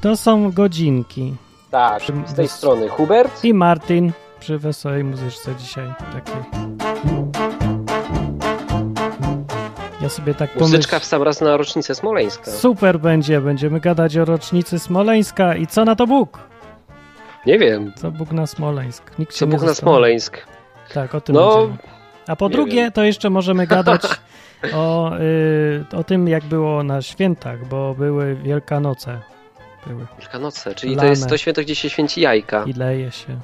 To są godzinki. Tak, z tej strony Hubert i Martin przy wesołej muzyczce dzisiaj takiej. Ja sobie tak pomyślę. Muzyczka w sam raz na rocznicę Smoleńska. Super będzie, będziemy gadać o rocznicy Smoleńska i co na to Bóg? Nie wiem. Co Bóg na Smoleńsk? Nikt co Bóg na Smoleńsk? Tak, o tym no, będziemy. A po drugie, wiem. to jeszcze możemy gadać o, y, o tym, jak było na świętach, bo były Wielkanoce. Były. Wielkanoce, czyli Lane. to jest to święto, gdzie się święci jajka. I leje się.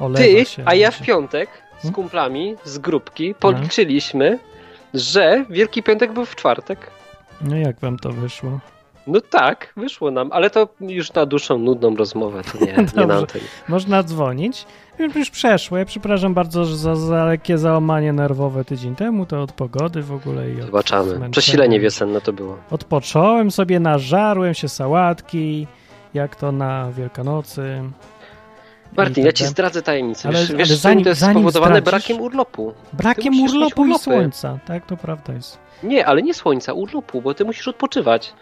Olewa Ty, się, a ja w piątek z hmm? kumplami z grupki policzyliśmy, no. że Wielki Piątek był w czwartek. No jak wam to wyszło? No tak, wyszło nam, ale to już na dłuższą, nudną rozmowę, to nie, nie na antenie. Można dzwonić. Już, już przeszło. Ja przepraszam bardzo za, za lekkie załamanie nerwowe tydzień temu, to od pogody w ogóle i Zobaczamy. Przesilenie wiosenne to było. Odpocząłem sobie, nażarłem się sałatki, jak to na Wielkanocy. Martin, ja ci zdradzę tajemnicę. Ale, wiesz, ale wiesz zanim, to jest spowodowane zdradzisz, brakiem urlopu. Brakiem urlopu i słońca, tak? To prawda jest. Nie, ale nie słońca, urlopu, bo ty musisz odpoczywać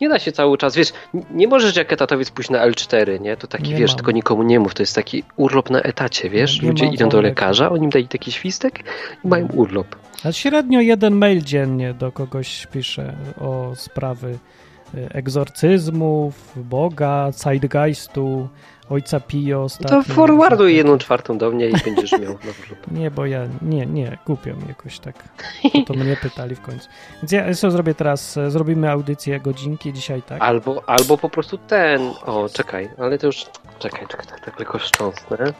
nie da się cały czas, wiesz, nie możesz jak etatowiec pójść na L4, nie? To taki, nie wiesz, mam. tylko nikomu nie mów, to jest taki urlop na etacie, wiesz? Nie Ludzie idą do lekarza, oni im dali taki świstek i mają urlop. A średnio jeden mail dziennie do kogoś pisze o sprawy y, egzorcyzmów, Boga, zeitgeistu, Ojca Pio ostatnio. To forwarduj jedną czwartą do mnie i będziesz miał na Nie, bo ja, nie, nie, głupio mi jakoś tak. To mnie pytali w końcu. Więc ja co zrobię teraz? Zrobimy audycję godzinki dzisiaj, tak? Albo, albo po prostu ten, o, czekaj, ale to już, czekaj, czekaj, tak, tak tylko szczątne.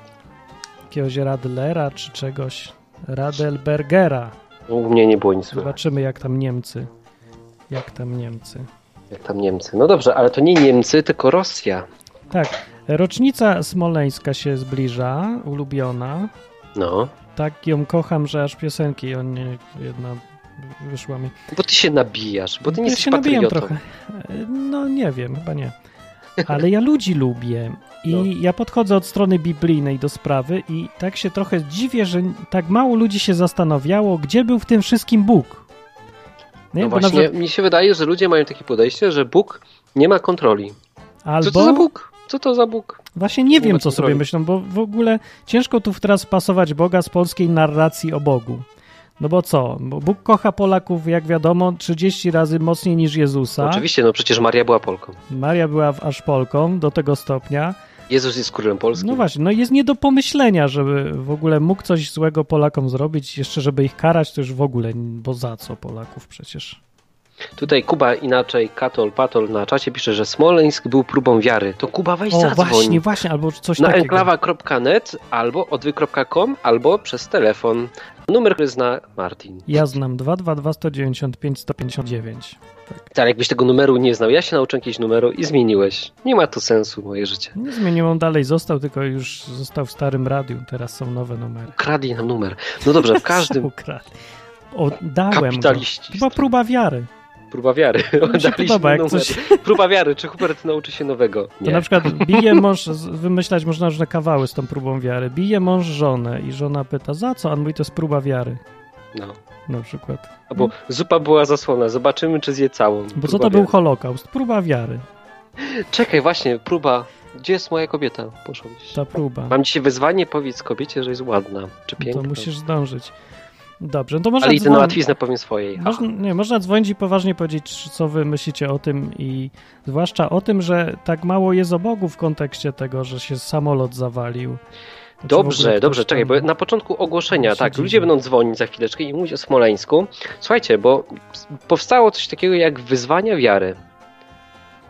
Jakiegoś Radlera czy czegoś. Radelbergera. U mnie nie było nic Zobaczymy jak tam Niemcy. Jak tam Niemcy. Jak tam Niemcy. No dobrze, ale to nie Niemcy, tylko Rosja. Tak. Rocznica smoleńska się zbliża, ulubiona. No. Tak ją kocham, że aż piosenki o nie jedna wyszła mi. Bo ty się nabijasz, bo ty nie ja jesteś się nabijam trochę. No nie wiem, chyba nie. Ale ja ludzi lubię i no. ja podchodzę od strony biblijnej do sprawy i tak się trochę dziwię, że tak mało ludzi się zastanawiało, gdzie był w tym wszystkim Bóg. Nie? No Bo właśnie, nawet... mi się wydaje, że ludzie mają takie podejście, że Bóg nie ma kontroli. Albo... Co to za Bóg? Co to za Bóg? Właśnie nie wiem, co sobie myślą, bo w ogóle ciężko tu teraz pasować Boga z polskiej narracji o Bogu. No bo co? Bo Bóg kocha Polaków, jak wiadomo, 30 razy mocniej niż Jezusa. Oczywiście, no przecież Maria była Polką. Maria była aż Polką do tego stopnia. Jezus jest królem polskim. No właśnie, no jest nie do pomyślenia, żeby w ogóle mógł coś złego Polakom zrobić, jeszcze żeby ich karać, to już w ogóle, bo za co Polaków przecież. Tutaj Kuba inaczej, Katol, Patol na czacie pisze, że Smoleńsk był próbą wiary. To Kuba weź o, zadzwoń. właśnie, właśnie, albo coś na takiego. enklawa.net, albo odwy.com, albo przez telefon. Numer zna Martin. Ja znam 222 195 159. Tak. tak, jakbyś tego numeru nie znał. Ja się nauczyłem jakiegoś numeru i zmieniłeś. Nie ma to sensu, moje życie. Nie zmieniłem, dalej został, tylko już został w starym radiu. Teraz są nowe numery. Ukradli nam numer. No dobrze, w każdym... Ukradli. Oddałem Kapitaliści. Go. Chyba próba wiary. Próba wiary. Podoba, jak coś... Próba wiary. Czy Hubert nauczy się nowego? Nie. To na przykład bije mąż, wymyślać można różne kawały z tą próbą wiary. Bije mąż żonę i żona pyta, za co? On mówi, to jest próba wiary. No. Na przykład. Albo zupa była zasłona, zobaczymy, czy zje całą. Bo próba co to wiary. był Holokaust? Próba wiary. Czekaj, właśnie, próba. Gdzie jest moja kobieta? Poszła gdzieś. Ta próba. Mam dzisiaj wyzwanie, powiedz kobiecie, że jest ładna, czy piękna. To musisz zdążyć. Dobrze, no to można Ale i tę łatwiznę powiem swojej. Można, nie, można dzwonić i poważnie powiedzieć, co wy myślicie o tym i zwłaszcza o tym, że tak mało jest o Bogu w kontekście tego, że się samolot zawalił. Dobrze, dobrze, tam... czekaj, bo na początku ogłoszenia, tak, ludzie będą dzwonić za chwileczkę i mówić o Smoleńsku. Słuchajcie, bo powstało coś takiego jak wyzwania wiary.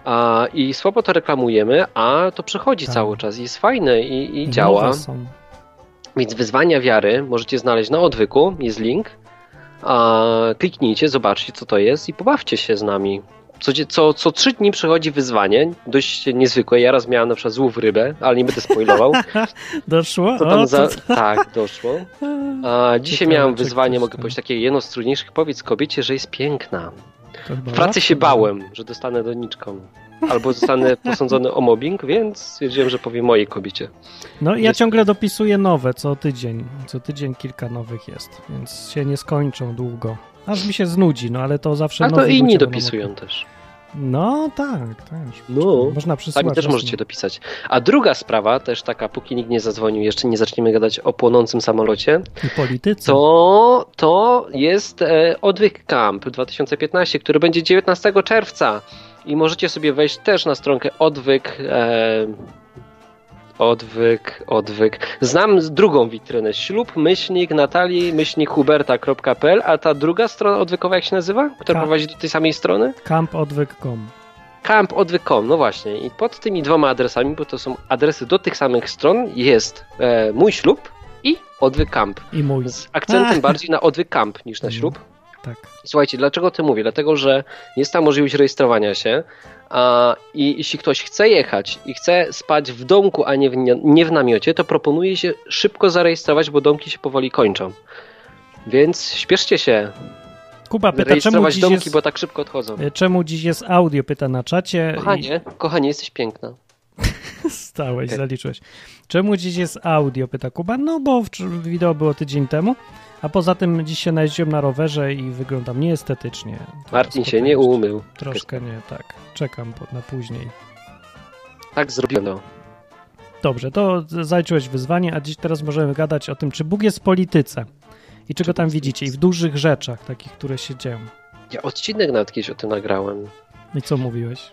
A, I słabo to reklamujemy, a to przechodzi tak. cały czas i jest fajne i, i działa. Są. Więc wyzwania wiary możecie znaleźć na odwyku, jest link. Kliknijcie, zobaczcie co to jest i pobawcie się z nami. Co, co, co trzy dni przychodzi wyzwanie, dość niezwykłe. Ja raz miałem na przykład złów rybę, ale nie będę spoilował. doszło? Co tam o, za... Tak, doszło. A dzisiaj miałem wyzwanie, mogę powiedzieć, takie jedno z trudniejszych. Powiedz kobiecie, że jest piękna. W pracy się bałem, że dostanę doniczką albo zostanę posądzony o mobbing, więc stwierdziłem, że powiem mojej kobiecie. No ja ciągle dopisuję nowe co tydzień. Co tydzień kilka nowych jest, więc się nie skończą długo. Aż mi się znudzi, no ale to zawsze A to inni dopisują też. No tak, też. No. Można przysłać. Sami też możecie dopisać. A druga sprawa, też taka, póki nikt nie zadzwonił, jeszcze nie zaczniemy gadać o płonącym samolocie, I politycy. to, to jest e, Odwyk Camp 2015, który będzie 19 czerwca. I możecie sobie wejść też na stronkę Odwyk. E, odwyk, odwyk. Znam drugą witrynę. Ślub, myślnik, Natalii, myślnik huberta.pl, a ta druga strona odwykowa jak się nazywa? Która Ka- prowadzi do tej samej strony? Campodwyk.com. campodwyk.com, no właśnie. I pod tymi dwoma adresami, bo to są adresy do tych samych stron, jest e, mój ślub i odwyk camp. I mój. Z akcentem bardziej na odwyk camp niż na ślub. Tak. Słuchajcie, dlaczego o tym mówię? Dlatego, że jest ta możliwość rejestrowania się a, i jeśli ktoś chce jechać i chce spać w domku, a nie w, nie w namiocie, to proponuje się szybko zarejestrować, bo domki się powoli kończą. Więc śpieszcie się, Kuba pyta, czemu dziś, domki, jest, bo tak szybko odchodzą. czemu dziś jest audio, pyta na czacie. Kochanie, kochanie, jesteś piękna. I stałeś, zaliczyłeś. Czemu dziś jest audio, pyta Kuba. No bo wideo było tydzień temu, a poza tym dziś się najeździłem na rowerze i wyglądam nieestetycznie. Martin się nie umył. Troszkę nie, tak. Czekam na później. Tak zrobiłem. No. Dobrze, to zaliczyłeś wyzwanie, a dziś teraz możemy gadać o tym, czy Bóg jest w polityce i czego tam widzicie, i w dużych rzeczach, takich, które się dzieją. Ja odcinek nawet kiedyś o tym nagrałem. I co mówiłeś?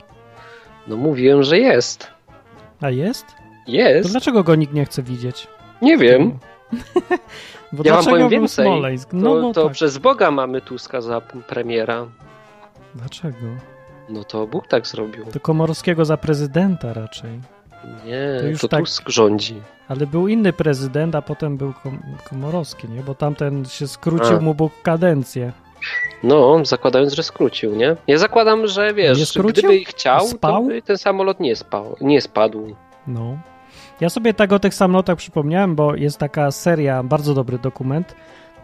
No mówiłem, że jest. A jest? To Jest. dlaczego go nikt nie chce widzieć? Nie wiem. Bo Ja wam powiem więcej. Smoleńsk? To, No bo to tak. przez Boga mamy Tuska za premiera. Dlaczego? No to Bóg tak zrobił. To Komorowskiego za prezydenta raczej. Nie, To to, już tak- Tusk rządzi. Ale był inny prezydent, a potem był kom Komorowski, nie? Bo tamten się skrócił A. mu Bóg kadencję. No, zakładając, że skrócił, nie? Ja zakładam, że wiesz, skrócił? gdyby chciał, Spał? to by ten samolot nie spał, nie spadł. No. Ja sobie tak o tych samolotach przypomniałem, bo jest taka seria, bardzo dobry dokument.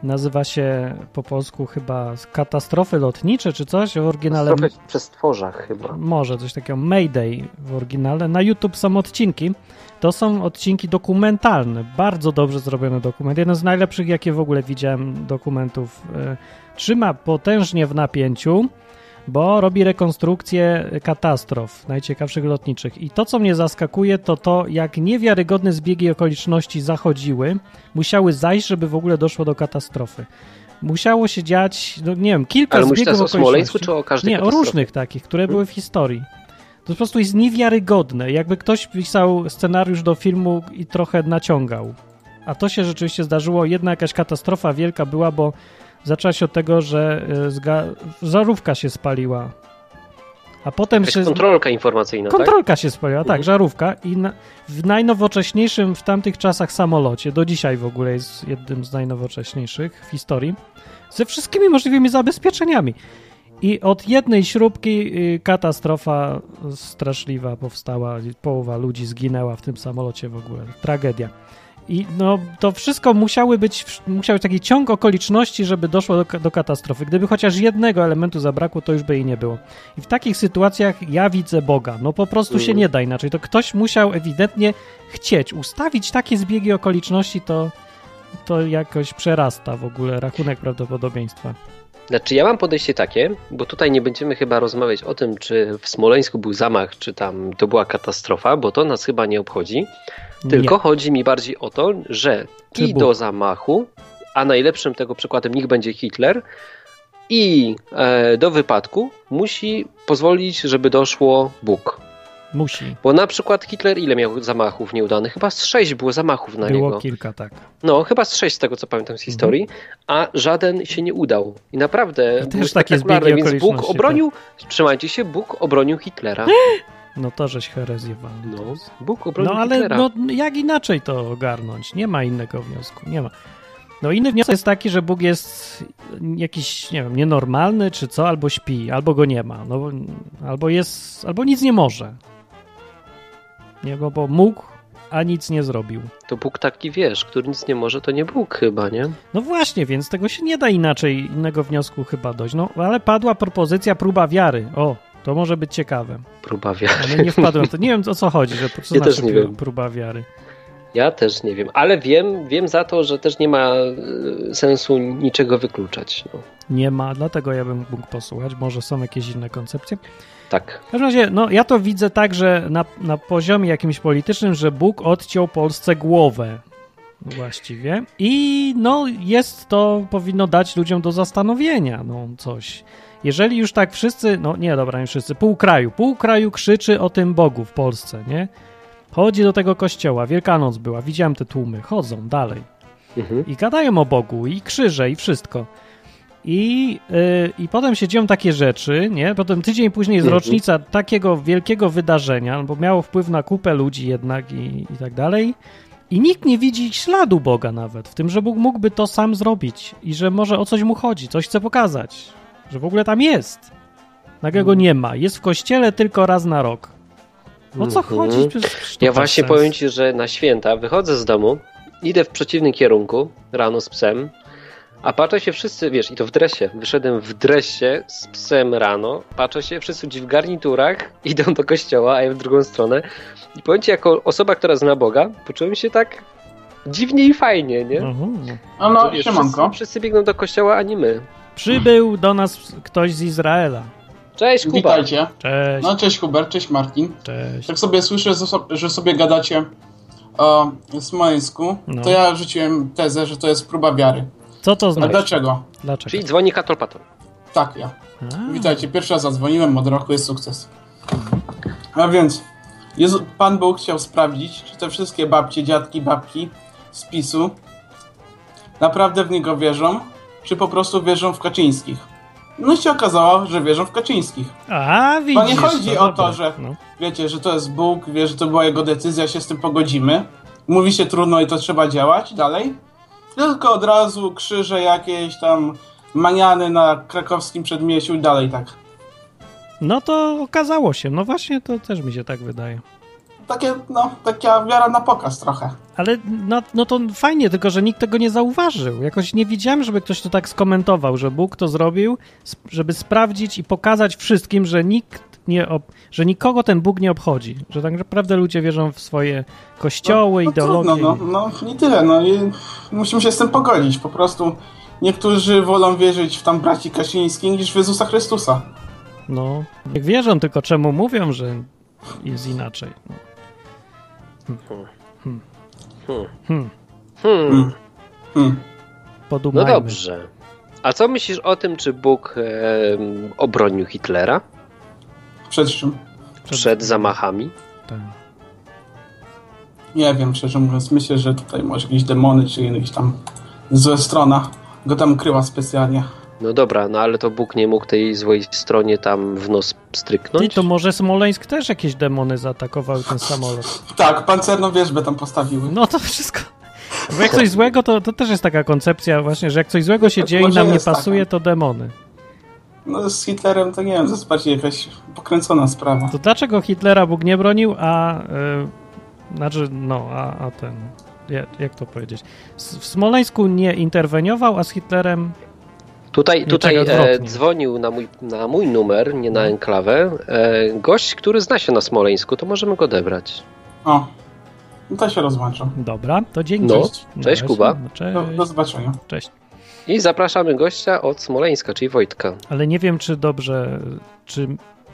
Nazywa się po polsku chyba Katastrofy lotnicze czy coś w oryginale. Trochę w przestworzach chyba. Może coś takiego, Mayday w oryginale. Na YouTube są odcinki. To są odcinki dokumentalne, bardzo dobrze zrobiony dokument. Jeden z najlepszych, jakie w ogóle widziałem dokumentów. E, Trzyma potężnie w napięciu, bo robi rekonstrukcję katastrof najciekawszych lotniczych. I to, co mnie zaskakuje, to to, jak niewiarygodne zbiegi okoliczności zachodziły, musiały zajść, żeby w ogóle doszło do katastrofy. Musiało się dziać, no nie wiem, kilka Ale zbiegów o okoliczności. Smoleńsku, czy o każdej Nie, o różnych takich, które były w historii. To po prostu jest niewiarygodne. Jakby ktoś pisał scenariusz do filmu i trochę naciągał. A to się rzeczywiście zdarzyło. Jedna jakaś katastrofa wielka była, bo zaczęła się od tego, że zga- żarówka się spaliła. A potem Jakaś się... kontrolka informacyjna, tak? Kontrolka się spaliła, tak, Mhm. żarówka. I na, w najnowocześniejszym w tamtych czasach samolocie, do dzisiaj w ogóle jest jednym z najnowocześniejszych w historii, ze wszystkimi możliwymi zabezpieczeniami. I od jednej śrubki y, katastrofa straszliwa powstała, połowa ludzi zginęła w tym samolocie w ogóle. Tragedia. I no, to wszystko musiały być, musiał być taki ciąg okoliczności, żeby doszło do, do katastrofy. Gdyby chociaż jednego elementu zabrakło, to już by jej nie było. I w takich sytuacjach ja widzę Boga. No po prostu się Mhm. nie da inaczej. To ktoś musiał ewidentnie chcieć ustawić takie zbiegi okoliczności, to, to jakoś przerasta w ogóle rachunek prawdopodobieństwa. Znaczy ja mam podejście takie, bo tutaj nie będziemy chyba rozmawiać o tym, czy w Smoleńsku był zamach, czy tam to była katastrofa, bo to nas chyba nie obchodzi. Tylko Nie. chodzi mi bardziej o to, że Czy i Bóg? do zamachu, a najlepszym tego przykładem niech będzie Hitler, i e, do wypadku musi pozwolić, żeby doszło Bóg. Musi. Bo na przykład Hitler ile miał zamachów nieudanych? Chyba z sześć było zamachów na Było niego. kilka, tak. No, chyba z sześć z tego co pamiętam z historii, a żaden się nie udał. I naprawdę I też takie zbiegi więc Bóg obronił, trzymajcie się, Bóg obronił Hitlera. No to żeś herezję walił No. Bóg obronił No ale Hitlera. no, jak inaczej to ogarnąć? Nie ma innego wniosku, nie ma. No inny wniosek jest taki, że Bóg jest jakiś, nie wiem, nienormalny czy co, albo śpi, albo go nie ma, no, bo- albo jest, albo nic nie może. Nie, bo, bo mógł, a nic nie zrobił. To Bóg taki, wiesz, który nic nie może, to nie Bóg chyba, nie? No właśnie, więc tego się nie da inaczej, innego wniosku chyba dojść. No, ale padła propozycja próba wiary. O, to może być ciekawe. Próba wiary. Ale nie wpadłem, to nie wiem o co chodzi, że co Ja też znaczy nie wiem. próba wiary. Ja też nie wiem, ale wiem, wiem za to, że też nie ma e, sensu niczego wykluczać. No. Nie ma, dlatego ja bym mógł posłuchać. Może są jakieś inne koncepcje. Tak. W każdym razie, no ja to widzę tak, że na, na poziomie jakimś politycznym, że Bóg odciął Polsce głowę właściwie i no jest to, powinno dać ludziom do zastanowienia, no coś. Jeżeli już tak wszyscy, no nie dobra, nie wszyscy, pół kraju, pół kraju krzyczy o tym Bogu w Polsce, nie? Chodzi do tego kościoła, Wielkanoc była, widziałem te tłumy, chodzą dalej Mhm. i gadają o Bogu i krzyże i wszystko. I, yy, I potem się dzieją takie rzeczy, nie? Potem tydzień później jest Mhm. rocznica takiego wielkiego wydarzenia, bo miało wpływ na kupę ludzi jednak i, i tak dalej. I nikt nie widzi śladu Boga nawet, w tym, że Bóg mógłby to sam zrobić i że może o coś mu chodzi, coś chce pokazać, że w ogóle tam jest. Nagle go nie ma. Jest w kościele tylko raz na rok. O co Mhm. chodzi? Przecież Ja bez właśnie sensu. powiem Ci, że na święta wychodzę z domu, idę w przeciwnym kierunku rano z psem, a patrzę się wszyscy, wiesz, i to w dresie. Wyszedłem w dresie z psem rano, patrzę się, wszyscy ci w garniturach idą do kościoła, a ja w drugą stronę. I powiem Ci, jako osoba, która zna Boga, poczułem się tak dziwnie i fajnie, nie? Mhm. No, no siemanko. wszyscy, wszyscy biegną do kościoła, a nie my. Przybył do nas ktoś z Izraela. Cześć, Kuba! Witajcie. Cześć, No cześć Hubert, cześć Martin. cześć. Tak sobie słyszę, że so- że sobie gadacie o Smoleńsku, No. to ja rzuciłem tezę, że to jest próba wiary. Co to A znaczy? dlaczego? Dlaczego? Czyli dzwoni katolpaton. Tak, ja. A, Witajcie, pierwszy raz zadzwoniłem, od roku jest sukces. A więc, Jezu, Pan Bóg chciał sprawdzić, czy te wszystkie babcie, dziadki, babki z PiSu naprawdę w Niego wierzą, czy po prostu wierzą w Kaczyńskich. No i się okazało, że wierzą w Kaczyńskich. A, widzisz. To nie chodzi o to, że- No. Wiecie, że to jest Bóg, wie, że to była jego decyzja, się z tym pogodzimy. Mówi się trudno i to trzeba działać dalej. Tylko od razu krzyże jakieś tam maniany na krakowskim przedmieściu i dalej tak. no to okazało się. No właśnie, to też mi się tak wydaje. Takie, no, taka wiara na pokaz trochę. Ale no, no to fajnie, tylko że nikt tego nie zauważył. Jakoś nie widziałem, żeby ktoś to tak skomentował, że Bóg to zrobił, żeby sprawdzić i pokazać wszystkim, że nikt nie, że nikogo ten Bóg nie obchodzi. Że tak naprawdę ludzie wierzą w swoje kościoły, no, ideologie. Trudno, no, no, nie tyle, no i musimy się z tym pogodzić. Po prostu niektórzy wolą wierzyć w tam braci Kasińskich niż w Jezusa Chrystusa. No, jak wierzą, tylko czemu mówią, że jest inaczej. No. Hmm. Hmm, Hmm. Hmm. Hmm. No podumajmy. dobrze. A co myślisz o tym, czy Bóg em, obronił Hitlera Przed czym? przed zamachami? Tak. Nie wiem, szczerze mówiąc, myślę, że tutaj może jakieś demony, czy jakaś tam zła strona go tam kryła specjalnie. No dobra, no ale to Bóg nie mógł tej złej stronie tam w nos stryknąć? to może Smoleńsk też jakieś demony zaatakowały ten samolot. Tak, pancerną wieżbę tam postawiły. No to wszystko. Bo jak coś złego, to, to też jest taka koncepcja właśnie, że jak coś złego się dzieje i nam nie pasuje, taka. to demony. No z Hitlerem to nie wiem, to jest bardziej jakaś pokręcona sprawa. To dlaczego Hitlera Bóg nie bronił, a... y, znaczy, no, a, a ten... Jak, to powiedzieć? W Smoleńsku nie interweniował, a z Hitlerem... Tutaj, tutaj e, dzwonił na mój, na mój numer, nie na enklawę, e, gość, który zna się na Smoleńsku, to możemy go odebrać. O, no to się rozłączą. Dobra, to dzięki. No, cześć, razie. Kuba. No, cześć, Do, do zobaczenia. cześć. I zapraszamy gościa od Smoleńska, czyli Wojtka. Ale nie wiem, czy dobrze, czy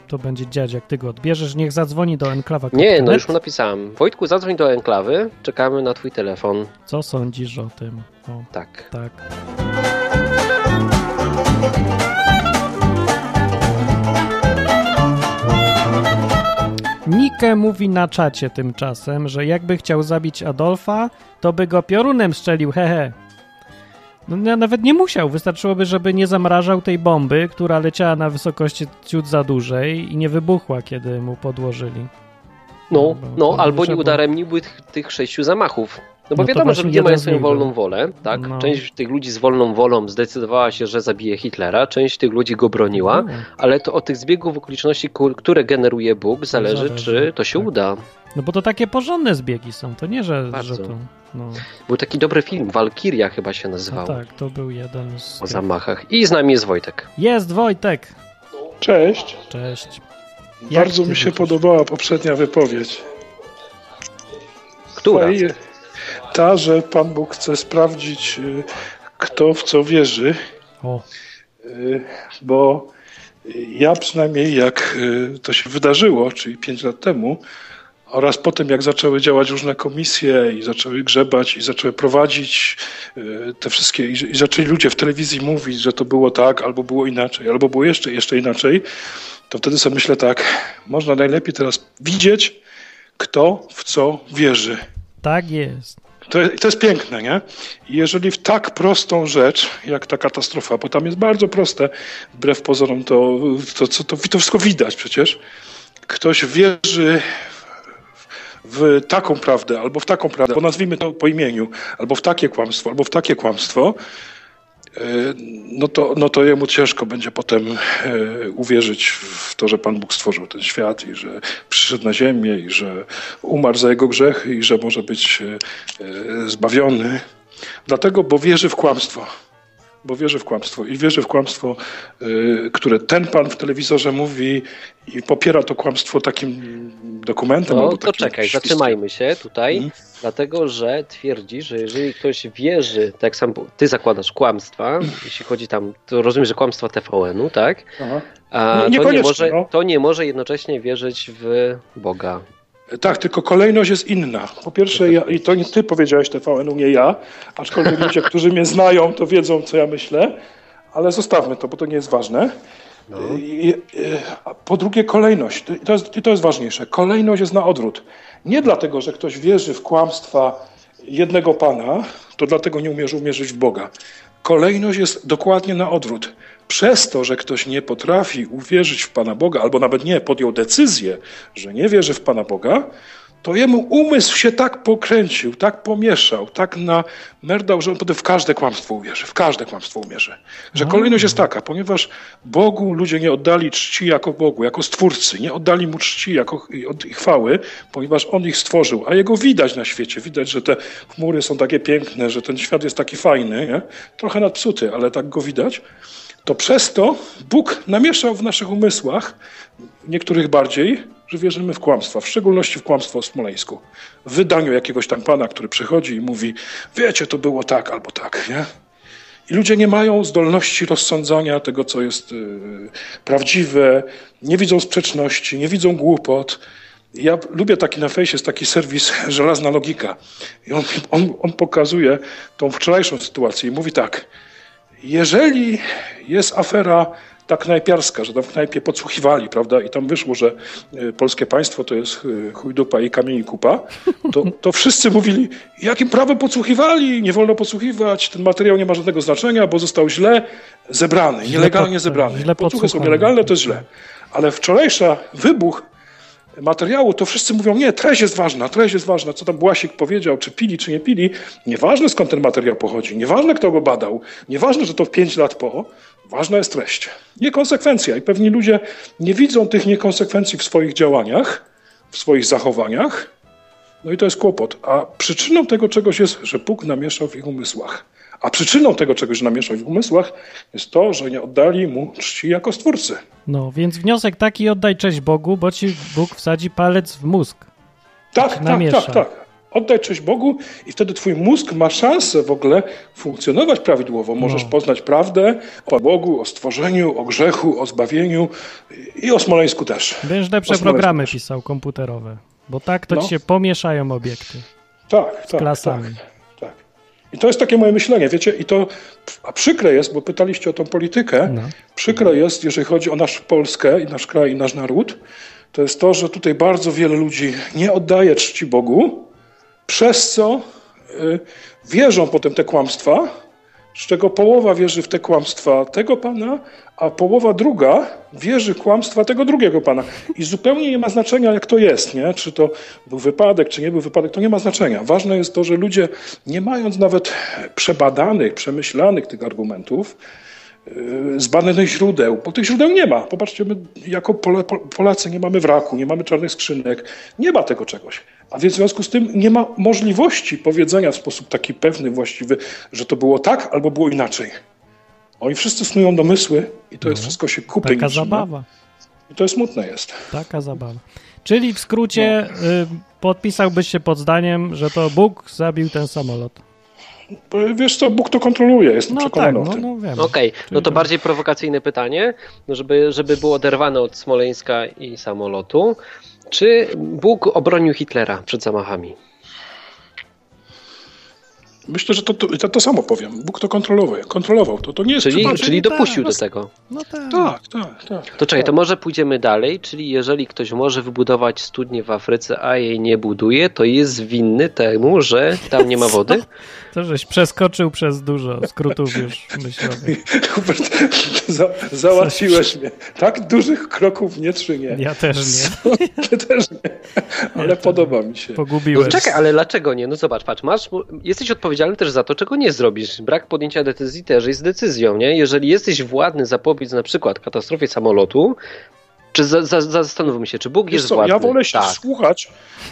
to będzie dziać, jak ty go odbierzesz. Niech zadzwoni do enklawa. Nie, no już mu napisałem. Wojtku, zadzwoń do enklawy, czekamy na twój telefon. Co sądzisz o tym? O, Tak. tak. Nike mówi na czacie tymczasem, że jakby chciał zabić Adolfa, to by go piorunem strzelił, hehe. No, ja nawet nie musiał, wystarczyłoby, żeby nie zamrażał tej bomby, która leciała na wysokości ciut za dużej i nie wybuchła, kiedy mu podłożyli. No, no to albo nie trzeba- udaremnił tych, tych sześciu zamachów. No bo No wiadomo, że ludzie mają swoją wolną wolę, tak? No. Część tych ludzi z wolną wolą zdecydowała się, że zabije Hitlera, część tych ludzi go broniła, No. ale to od tych zbiegów okoliczności, które generuje Bóg, zależy, Zależy, czy to się tak. uda. No bo to takie porządne zbiegi są, to nie, że, Bardzo. że to... No, Był taki dobry film, Walkiria chyba się no nazywał, tak, to był jeden z... o zamachach. I z nami jest Wojtek. Jest Wojtek! Cześć. Cześć. Jak Bardzo mi się widzisz? podobała poprzednia wypowiedź. Która? Ta, że Pan Bóg chce sprawdzić, y, kto w co wierzy. O. Y, bo ja przynajmniej jak y, to się wydarzyło, czyli pięć lat temu, oraz potem jak zaczęły działać różne komisje i zaczęły grzebać i zaczęły prowadzić te wszystkie i, zaczęli ludzie w telewizji mówić, że to było tak, albo było inaczej, albo było jeszcze, jeszcze inaczej, to wtedy sobie myślę tak, można najlepiej teraz widzieć, kto w co wierzy. Tak jest. To, to jest piękne, nie? Jeżeli w tak prostą rzecz, jak ta katastrofa, bo tam jest bardzo proste, wbrew pozorom, to, to, to, to, to wszystko widać przecież. Ktoś wierzy w taką prawdę, albo w taką prawdę, bo nazwijmy to po imieniu, albo w takie kłamstwo, albo w takie kłamstwo, no to, no to jemu ciężko będzie potem e, uwierzyć w to, że Pan Bóg stworzył ten świat i że przyszedł na ziemię i że umarł za jego grzechy i że może być e, zbawiony. Dlatego, bo wierzy w kłamstwo bo wierzy w kłamstwo i wierzy w kłamstwo, y, które ten pan w telewizorze mówi i popiera to kłamstwo takim dokumentem. No to czekaj, zatrzymajmy się tutaj, hmm. dlatego że twierdzi, że jeżeli ktoś wierzy, tak sam ty zakładasz kłamstwa, jeśli chodzi tam, to rozumiem, że kłamstwa TVN-u, tak? Aha. A, nie, to, nie może, no. to nie może jednocześnie wierzyć w Boga. Tak, tylko kolejność jest inna. Po pierwsze, ja, i to nie ty powiedziałeś TVN-u, nie ja, aczkolwiek ludzie, którzy mnie znają, to wiedzą, co ja myślę, ale zostawmy to, bo to nie jest ważne. No. I, po drugie, kolejność. To jest, to jest ważniejsze. Kolejność jest na odwrót. Nie dlatego, że ktoś wierzy w kłamstwa jednego Pana, to dlatego nie umierzy uwierzyć w Boga. Kolejność jest dokładnie na odwrót. Przez to, że ktoś nie potrafi uwierzyć w Pana Boga, albo nawet nie podjął decyzję, że nie wierzy w Pana Boga, to jemu umysł się tak pokręcił, tak pomieszał, tak na merdał, że on potem w każde kłamstwo uwierzy, w każde kłamstwo umierzy. Że kolejność jest taka, ponieważ Bogu ludzie nie oddali czci jako Bogu, jako Stwórcy, nie oddali Mu czci jako i chwały, ponieważ On ich stworzył, a Jego widać na świecie. Widać, że te chmury są takie piękne, że ten świat jest taki fajny, nie? trochę nadpsuty, ale tak go widać to przez to Bóg namieszał w naszych umysłach, niektórych bardziej, że wierzymy w kłamstwa, w szczególności w kłamstwo o Smoleńsku. W wydaniu jakiegoś tam pana, który przychodzi i mówi, wiecie, to było tak albo tak, nie? I ludzie nie mają zdolności rozsądzania tego, co jest yy, prawdziwe, nie widzą sprzeczności, nie widzą głupot. Ja lubię taki na fejsie, jest taki serwis Żelazna Logika. I on, on, on pokazuje tą wczorajszą sytuację i mówi tak – jeżeli jest afera ta knajpiarska, że tam w knajpie podsłuchiwali, prawda, i tam wyszło, że e, polskie państwo to jest e, chujdupa i kamień i kupa, to, to wszyscy mówili, jakim prawem podsłuchiwali, nie wolno podsłuchiwać, ten materiał nie ma żadnego znaczenia, bo został źle zebrany, nielegalnie zebrany. Podsłuchy są nielegalne, to jest źle. Ale wczorajsza wybuch materiału, to wszyscy mówią, nie, treść jest ważna, treść jest ważna, co tam Błasik powiedział, czy pili, czy nie pili. Nieważne skąd ten materiał pochodzi, nieważne kto go badał, nieważne, że to pięć lat po, ważna jest treść. Niekonsekwencja i pewni ludzie nie widzą tych niekonsekwencji w swoich działaniach, w swoich zachowaniach, no i to jest kłopot. A przyczyną tego czegoś jest, że Bóg namieszał w ich umysłach. A przyczyną tego czegoś namieszał w umysłach jest to, że nie oddali mu czci jako stwórcy. No, więc wniosek taki, oddaj cześć Bogu, bo ci Bóg wsadzi palec w mózg. Tak, tak, namiesza. tak, tak. Oddaj cześć Bogu i wtedy twój mózg ma szansę w ogóle funkcjonować prawidłowo. Możesz no. poznać prawdę o Bogu, o stworzeniu, o grzechu, o zbawieniu i o Smoleńsku też. Będziesz lepsze programy też. pisał komputerowe, bo tak to no. ci się pomieszają obiekty. Tak, z tak, klasami. Tak. I to jest takie moje myślenie, wiecie, i to a przykre jest, bo pytaliście o tą politykę, no. przykre jest, jeżeli chodzi o naszą Polskę i nasz kraj i nasz naród, to jest to, że tutaj bardzo wiele ludzi nie oddaje czci Bogu, przez co y, wierzą potem te kłamstwa, z czego połowa wierzy w te kłamstwa tego pana, a połowa druga wierzy kłamstwa tego drugiego pana. I zupełnie nie ma znaczenia, jak to jest, nie? czy to był wypadek, czy nie był wypadek, to nie ma znaczenia. Ważne jest to, że ludzie, nie mając nawet przebadanych, przemyślanych tych argumentów, yy, zbadanych źródeł, bo tych źródeł nie ma. Popatrzcie, my jako Polacy nie mamy wraku, nie mamy czarnych skrzynek, nie ma tego czegoś. A więc w związku z tym nie ma możliwości powiedzenia w sposób taki pewny, właściwy, że to było tak albo było inaczej. Oni wszyscy snują domysły i to no, jest wszystko się kupy. Taka zabawa. I to jest smutne jest. Taka zabawa. Czyli w skrócie y, podpisałbyś się pod zdaniem, że to Bóg zabił ten samolot. Wiesz co, Bóg to kontroluje, jestem No tak, przekonany no, o tym. no wiem. Okej, no Czyli to to- bardziej prowokacyjne pytanie, no żeby, żeby było oderwane od Smoleńska i samolotu. Czy Bóg obronił Hitlera przed zamachami? Myślę, że to, to, to, to samo powiem. Bóg to kontrolował. kontrolował. To, to nie jest Czyli, przypadek. czyli tak, dopuścił do no- tego. No tak. Tak, tak, tak. To czekaj, to może pójdziemy dalej, czyli jeżeli ktoś może wybudować studnię w Afryce, a jej nie buduje, to jest winny temu, że tam nie ma wody? To żeś przeskoczył przez dużo skrótów już myślowych. Hubert, za, załatwiłeś mnie. Tak dużych kroków nie czynię. Ja też nie. Ty też nie. Ale podoba mi się. No Pogubiłem. czekaj, ale dlaczego nie? No zobacz, patrz, masz, jesteś odpowiedzialny też za to, czego nie zrobisz. Brak podjęcia decyzji też jest decyzją, nie? Jeżeli jesteś władny zapobiec na przykład katastrofie samolotu, czy za, za, zastanówmy się, czy Bóg jest co, władny? ja wolę się tak. słuchać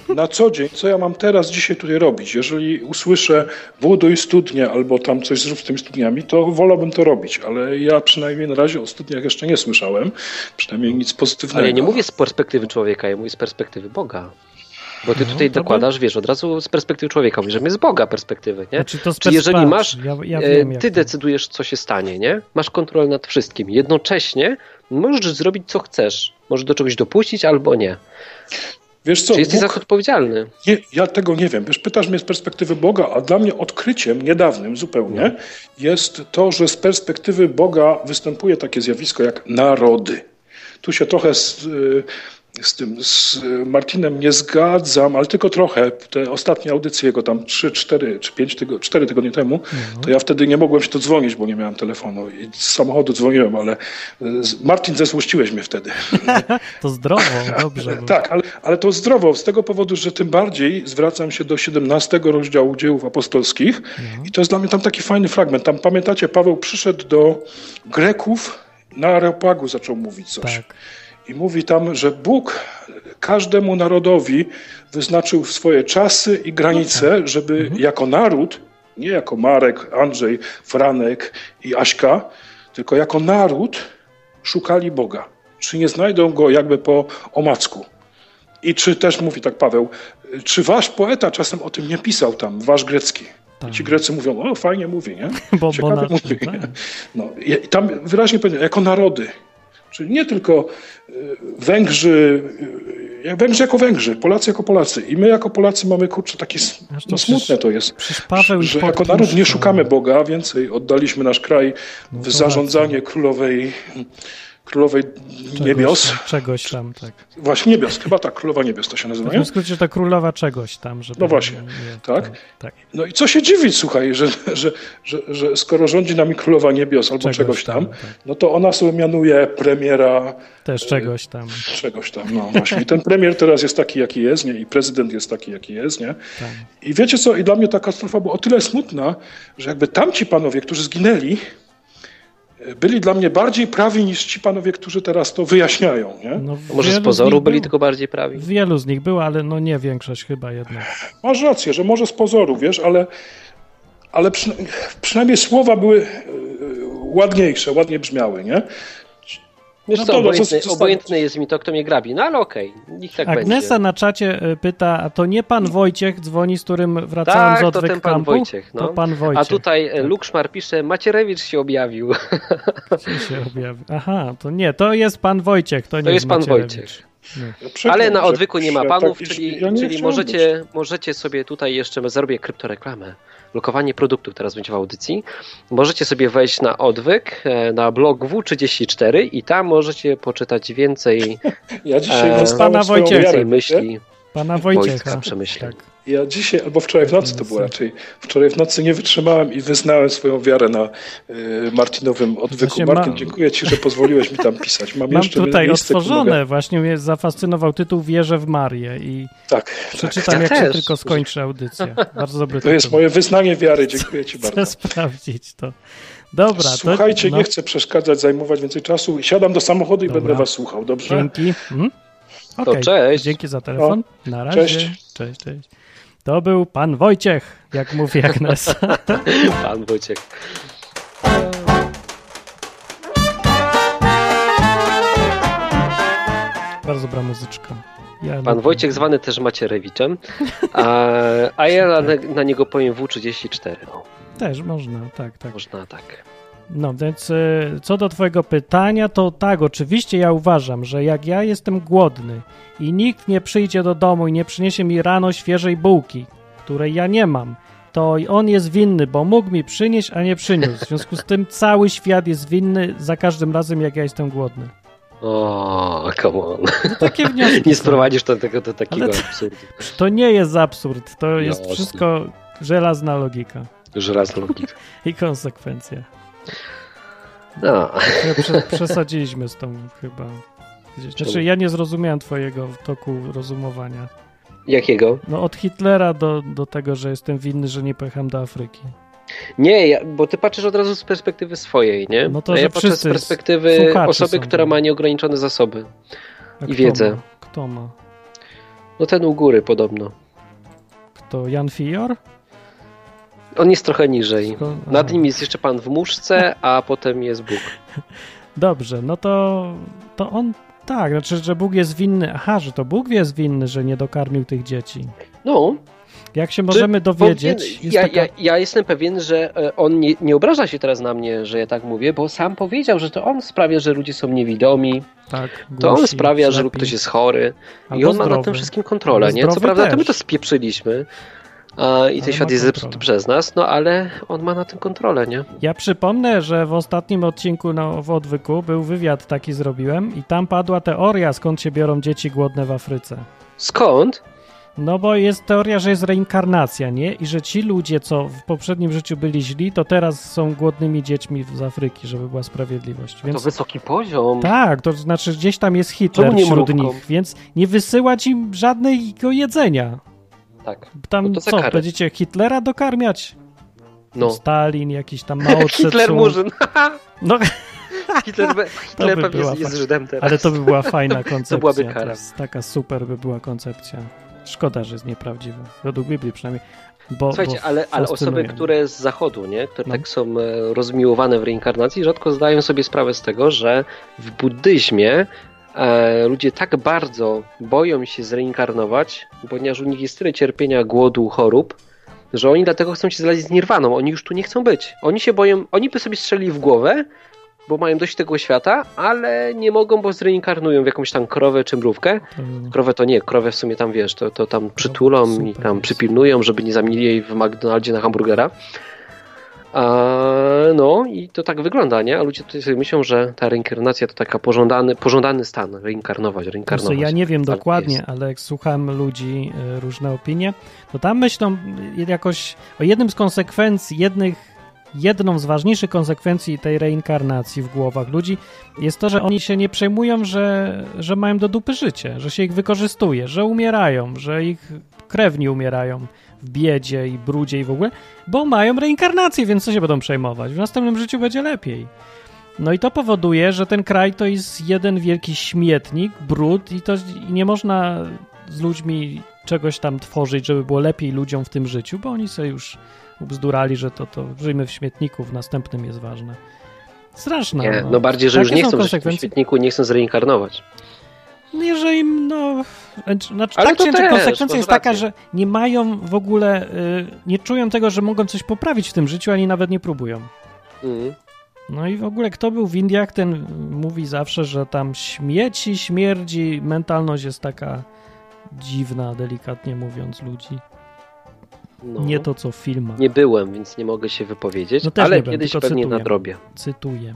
na co dzień, co ja mam teraz, dzisiaj tutaj robić. Jeżeli usłyszę buduj studnię albo tam coś zrób z tymi studniami, to wolałbym to robić, ale ja przynajmniej na razie o studniach jeszcze nie słyszałem. Przynajmniej nic pozytywnego. Ale ja nie mówię z perspektywy człowieka, ja mówię z perspektywy Boga. Bo ty No, tutaj dokładasz, wiesz, od razu z perspektywy człowieka, mówisz, że my z Boga perspektywy, nie? Znaczy to z Czy jeżeli masz, ja, ja e, wiem, jak ty to- decydujesz, co się stanie, nie? Masz kontrolę nad wszystkim. Jednocześnie możesz zrobić, co chcesz. Możesz do czegoś dopuścić albo nie. Wiesz co, Czy jesteś za Bóg, to odpowiedzialny? nie, ja tego nie wiem. Wiesz, pytasz mnie z perspektywy Boga, a dla mnie odkryciem niedawnym zupełnie jest to, że z perspektywy Boga występuje takie zjawisko jak narody. Tu się trochę z, y, z tym, z Martinem nie zgadzam, ale tylko trochę. Te ostatnie audycje jego tam 3, 4 czy 5 tygodni, 4 tygodnie temu, to ja wtedy nie mogłem się to dzwonić, bo nie miałem telefonu i z samochodu dzwoniłem, ale z- Martin zesłościłeś mnie wtedy. To zdrowo, dobrze. Tak, ale, ale to zdrowo, z tego powodu, że tym bardziej zwracam się do 17 rozdziału dziejów apostolskich i to jest dla mnie tam taki fajny fragment. Tam pamiętacie, Paweł przyszedł do Greków, na Areopagu zaczął mówić coś. Tak. I mówi tam, że Bóg każdemu narodowi wyznaczył swoje czasy i granice, żeby jako naród, nie jako Marek, Andrzej, Franek i Aśka, tylko jako naród szukali Boga. Czy nie znajdą go jakby po omacku? I czy też, mówi tak Paweł, czy wasz poeta czasem o tym nie pisał tam, wasz grecki? I ci Grecy mówią, o fajnie mówi, nie? Bo, bo Ciekawe na... mówi. tak. No, i tam wyraźnie powiedziane, jako narody. Czyli nie tylko y, Węgrzy, y, jak Węgrzy jako Węgrzy, Polacy jako Polacy. I my jako Polacy mamy, kurczę, takie no, smutne to jest. Że jako naród nie szukamy Boga, a więcej oddaliśmy nasz kraj w to zarządzanie królowej, królowej niebios. Tam, czegoś tam, tak. Właśnie niebios, chyba tak, królowa niebios to się nazywa, W nie? skrócie to królowa czegoś tam. Żeby No właśnie, nie- tak? tak. No i co się dziwić, słuchaj, że, że, że, że skoro rządzi nami królowa niebios albo Czegoś czegoś, tam, tam, tak. no to ona sobie mianuje premiera Też czegoś tam. czegoś tam, no właśnie. I ten premier teraz jest taki, jaki jest, nie? I prezydent jest taki, jaki jest, nie? Tak. I wiecie co, i dla mnie ta katastrofa była o tyle smutna, że jakby tamci panowie, którzy zginęli, e, byli dla mnie bardziej prawi niż ci panowie, którzy teraz to wyjaśniają, nie? No, Może z pozoru byli tylko bardziej prawi? Wielu z nich było, ale no nie większość chyba jednak. Masz rację, że może z pozoru, wiesz, ale, ale przyna przynajmniej słowa były e, ładniejsze, ładnie brzmiały, nie? Wiesz No co, dobra, co- co- obojętne jest mi to, kto mnie grabi. No ale okej, niech tak Agnesa będzie. na czacie y, pyta, a to nie pan Wojciech dzwoni, z którym wracałem z Tak, to odwyk ten pan kampu? Wojciech. No. To pan Wojciech. A tutaj e, Lukszmar pisze, Macierewicz się objawił. Gdzie się objawi? Aha, to nie, to jest pan Wojciech, to nie To jest pan Macierewicz. Wojciech. Ja przykro Ale na odwyku nie ma panów, tak- czyli, ja nie czyli możecie, możecie sobie tutaj jeszcze, zrobię kryptoreklamę, lokowanie produktów teraz będzie w audycji. Możecie sobie wejść na odwyk, e, na blog W34 i tam możecie poczytać więcej. Ja dzisiaj dostałem pana Wojciecha. myśli. Pana Wojciecha. Przemyśleń. Tak. Ja dzisiaj, albo wczoraj w nocy to było raczej, wczoraj w nocy nie wytrzymałem i wyznałem swoją wiarę na y, Martinowym odwyku. Właśnie Martin, ma- dziękuję Ci, że pozwoliłeś mi tam pisać. Mam, Mam jeszcze tutaj miejsce, otworzone, mogę- właśnie mnie zafascynował tytuł Wierzę w Marię i Tak, tak. przeczytam Ja jak się też. tylko skończy audycja. Bardzo dobry To jest tytuł. moje wyznanie wiary. Dziękuję Ci Chcę bardzo. sprawdzić to. Dobra, Słuchajcie, to, no, nie chcę przeszkadzać, zajmować więcej czasu. Siadam do samochodu i Dobra. będę Was słuchał, dobrze? Dzięki. Mhm. To Okej, cześć. Dzięki za telefon. Na razie. Cześć. Cześć, cześć. To był pan Wojciech, jak mówi Agnes. Pan Wojciech. Bardzo dobra muzyczka. Ja Pan. Wojciech zwany też Macierewiczem, a, a ja na, na niego powiem W34. No, Też można, tak, tak. można tak. No więc e, co do twojego pytania, to tak, oczywiście ja uważam, że jak ja jestem głodny i nikt nie przyjdzie do domu i nie przyniesie mi rano świeżej bułki, której ja nie mam, to i on jest winny, bo mógł mi przynieść, a nie przyniósł. W związku z tym cały świat jest winny za każdym razem, jak ja jestem głodny. O, come on. No, takie wnioski. Nie sprowadzisz do tego do takiego to- absurdu. To nie jest absurd, to jest Jasne. wszystko żelazna logika Żelazna logika. i konsekwencja. No. Przesadziliśmy z tą chyba. Znaczy, ja nie zrozumiałem twojego toku rozumowania. Jakiego? No od Hitlera do, do tego, że jestem winny, że nie pojechałem do Afryki. Nie, ja, bo ty patrzysz od razu z perspektywy swojej, nie? No to, a ja patrzę z perspektywy osoby, są. która ma nieograniczone zasoby. I kto wiedzę. Ma? Kto ma? No ten u góry podobno. Kto? Jan Fior? On jest trochę niżej. Nad nim jest jeszcze pan w muszce, a potem jest Bóg. Dobrze, no to, to on tak, znaczy, że Bóg jest winny. Aha, że to Bóg jest winny, że nie dokarmił tych dzieci. No, Jak się możemy dowiedzieć, powinien- jest ja, taka... ja, ja jestem pewien, że e, on nie, nie obraża się teraz na mnie, że ja tak mówię, bo sam powiedział, że to on sprawia, że ludzie są niewidomi, tak, to on sprawia, że ktoś jest chory i on ma nad tym zdrowy. wszystkim kontrolę, nie? Co zdrowy prawda to my też. to spieprzyliśmy i ten świat jest zepsuty przez nas, no ale on ma na tym kontrolę, nie? Ja przypomnę, że w ostatnim odcinku no, w Odwyku był wywiad taki zrobiłem i tam padła teoria, skąd się biorą dzieci głodne w Afryce. Skąd? No bo jest teoria, że jest reinkarnacja, nie? I że ci ludzie, co w poprzednim życiu byli źli, to teraz są głodnymi dziećmi z Afryki, żeby była sprawiedliwość. To Więc wysoki poziom. tak, to znaczy gdzieś tam jest Hitler wśród nich, więc nie wysyłać im żadnego jedzenia. Tak. Tam No to co, karę. będziecie Hitlera dokarmiać? No. Stalin, jakiś tam Mao Hitler. Murzyn. No, Hitler, be- Hitler by pewnie jest, Żydem teraz. ale to by była fajna koncepcja. byłaby kara. jest taka super by była koncepcja. Szkoda, że jest nieprawdziwa. Według Biblii przynajmniej. Bo, Słuchajcie, bo ale, ale osoby, które z zachodu, nie, które No. tak są e, rozmiłowane w reinkarnacji, rzadko zdają sobie sprawę z tego, że w buddyzmie ludzie tak bardzo boją się zreinkarnować, ponieważ u nich jest tyle cierpienia, głodu, chorób, że oni dlatego chcą się zlać z nirwaną. Oni już tu nie chcą być. Oni się boją, oni by sobie strzelili w głowę, bo mają dość tego świata, ale nie mogą, bo zreinkarnują w jakąś tam krowę czy mrówkę. To- Krowę to nie, krowę w sumie tam wiesz, to, to tam przytulą i tam przypilnują, żeby nie zamienili jej w McDonaldzie na hamburgera. A, no i to tak wygląda, nie? A ludzie tutaj sobie myślą, że ta reinkarnacja to taka pożądany, pożądany stan, reinkarnować, reinkarnować. Ja nie wiem dokładnie, jest. ale jak słucham ludzi, e, różne opinie, to tam myślą e, jakoś o jednym z konsekwencji, jednych, jedną z ważniejszych konsekwencji tej reinkarnacji w głowach ludzi jest to, że oni się nie przejmują, że, że mają do dupy życie, że się ich wykorzystuje, że umierają, że ich krewni umierają biedzie i brudzie i w ogóle, bo mają reinkarnację, więc co się będą przejmować? W następnym życiu będzie lepiej. No i to powoduje, że ten kraj to jest jeden wielki śmietnik, brud i to i nie można z ludźmi czegoś tam tworzyć, żeby było lepiej ludziom w tym życiu, bo oni sobie już ubzdurali, że to, to żyjmy w śmietniku, w następnym jest ważne. Straszne. Nie, no bardziej, że już Jakie nie chcą żyć w świetniku, nie chcą zreinkarnować. No Jeżeli, no... Znaczy, Ale tak to też, konsekwencja jest taka, że nie mają w ogóle, y, nie czują tego, że mogą coś poprawić w tym życiu, ani nawet nie próbują. Mhm. No i w ogóle kto był w Indiach, ten mówi zawsze, że tam śmieci, śmierdzi, mentalność jest taka dziwna, delikatnie mówiąc, ludzi. No. Nie to, co w filmach. Nie byłem, więc nie mogę się wypowiedzieć, No ale kiedyś pewnie cytuję. nadrobię. Cytuję.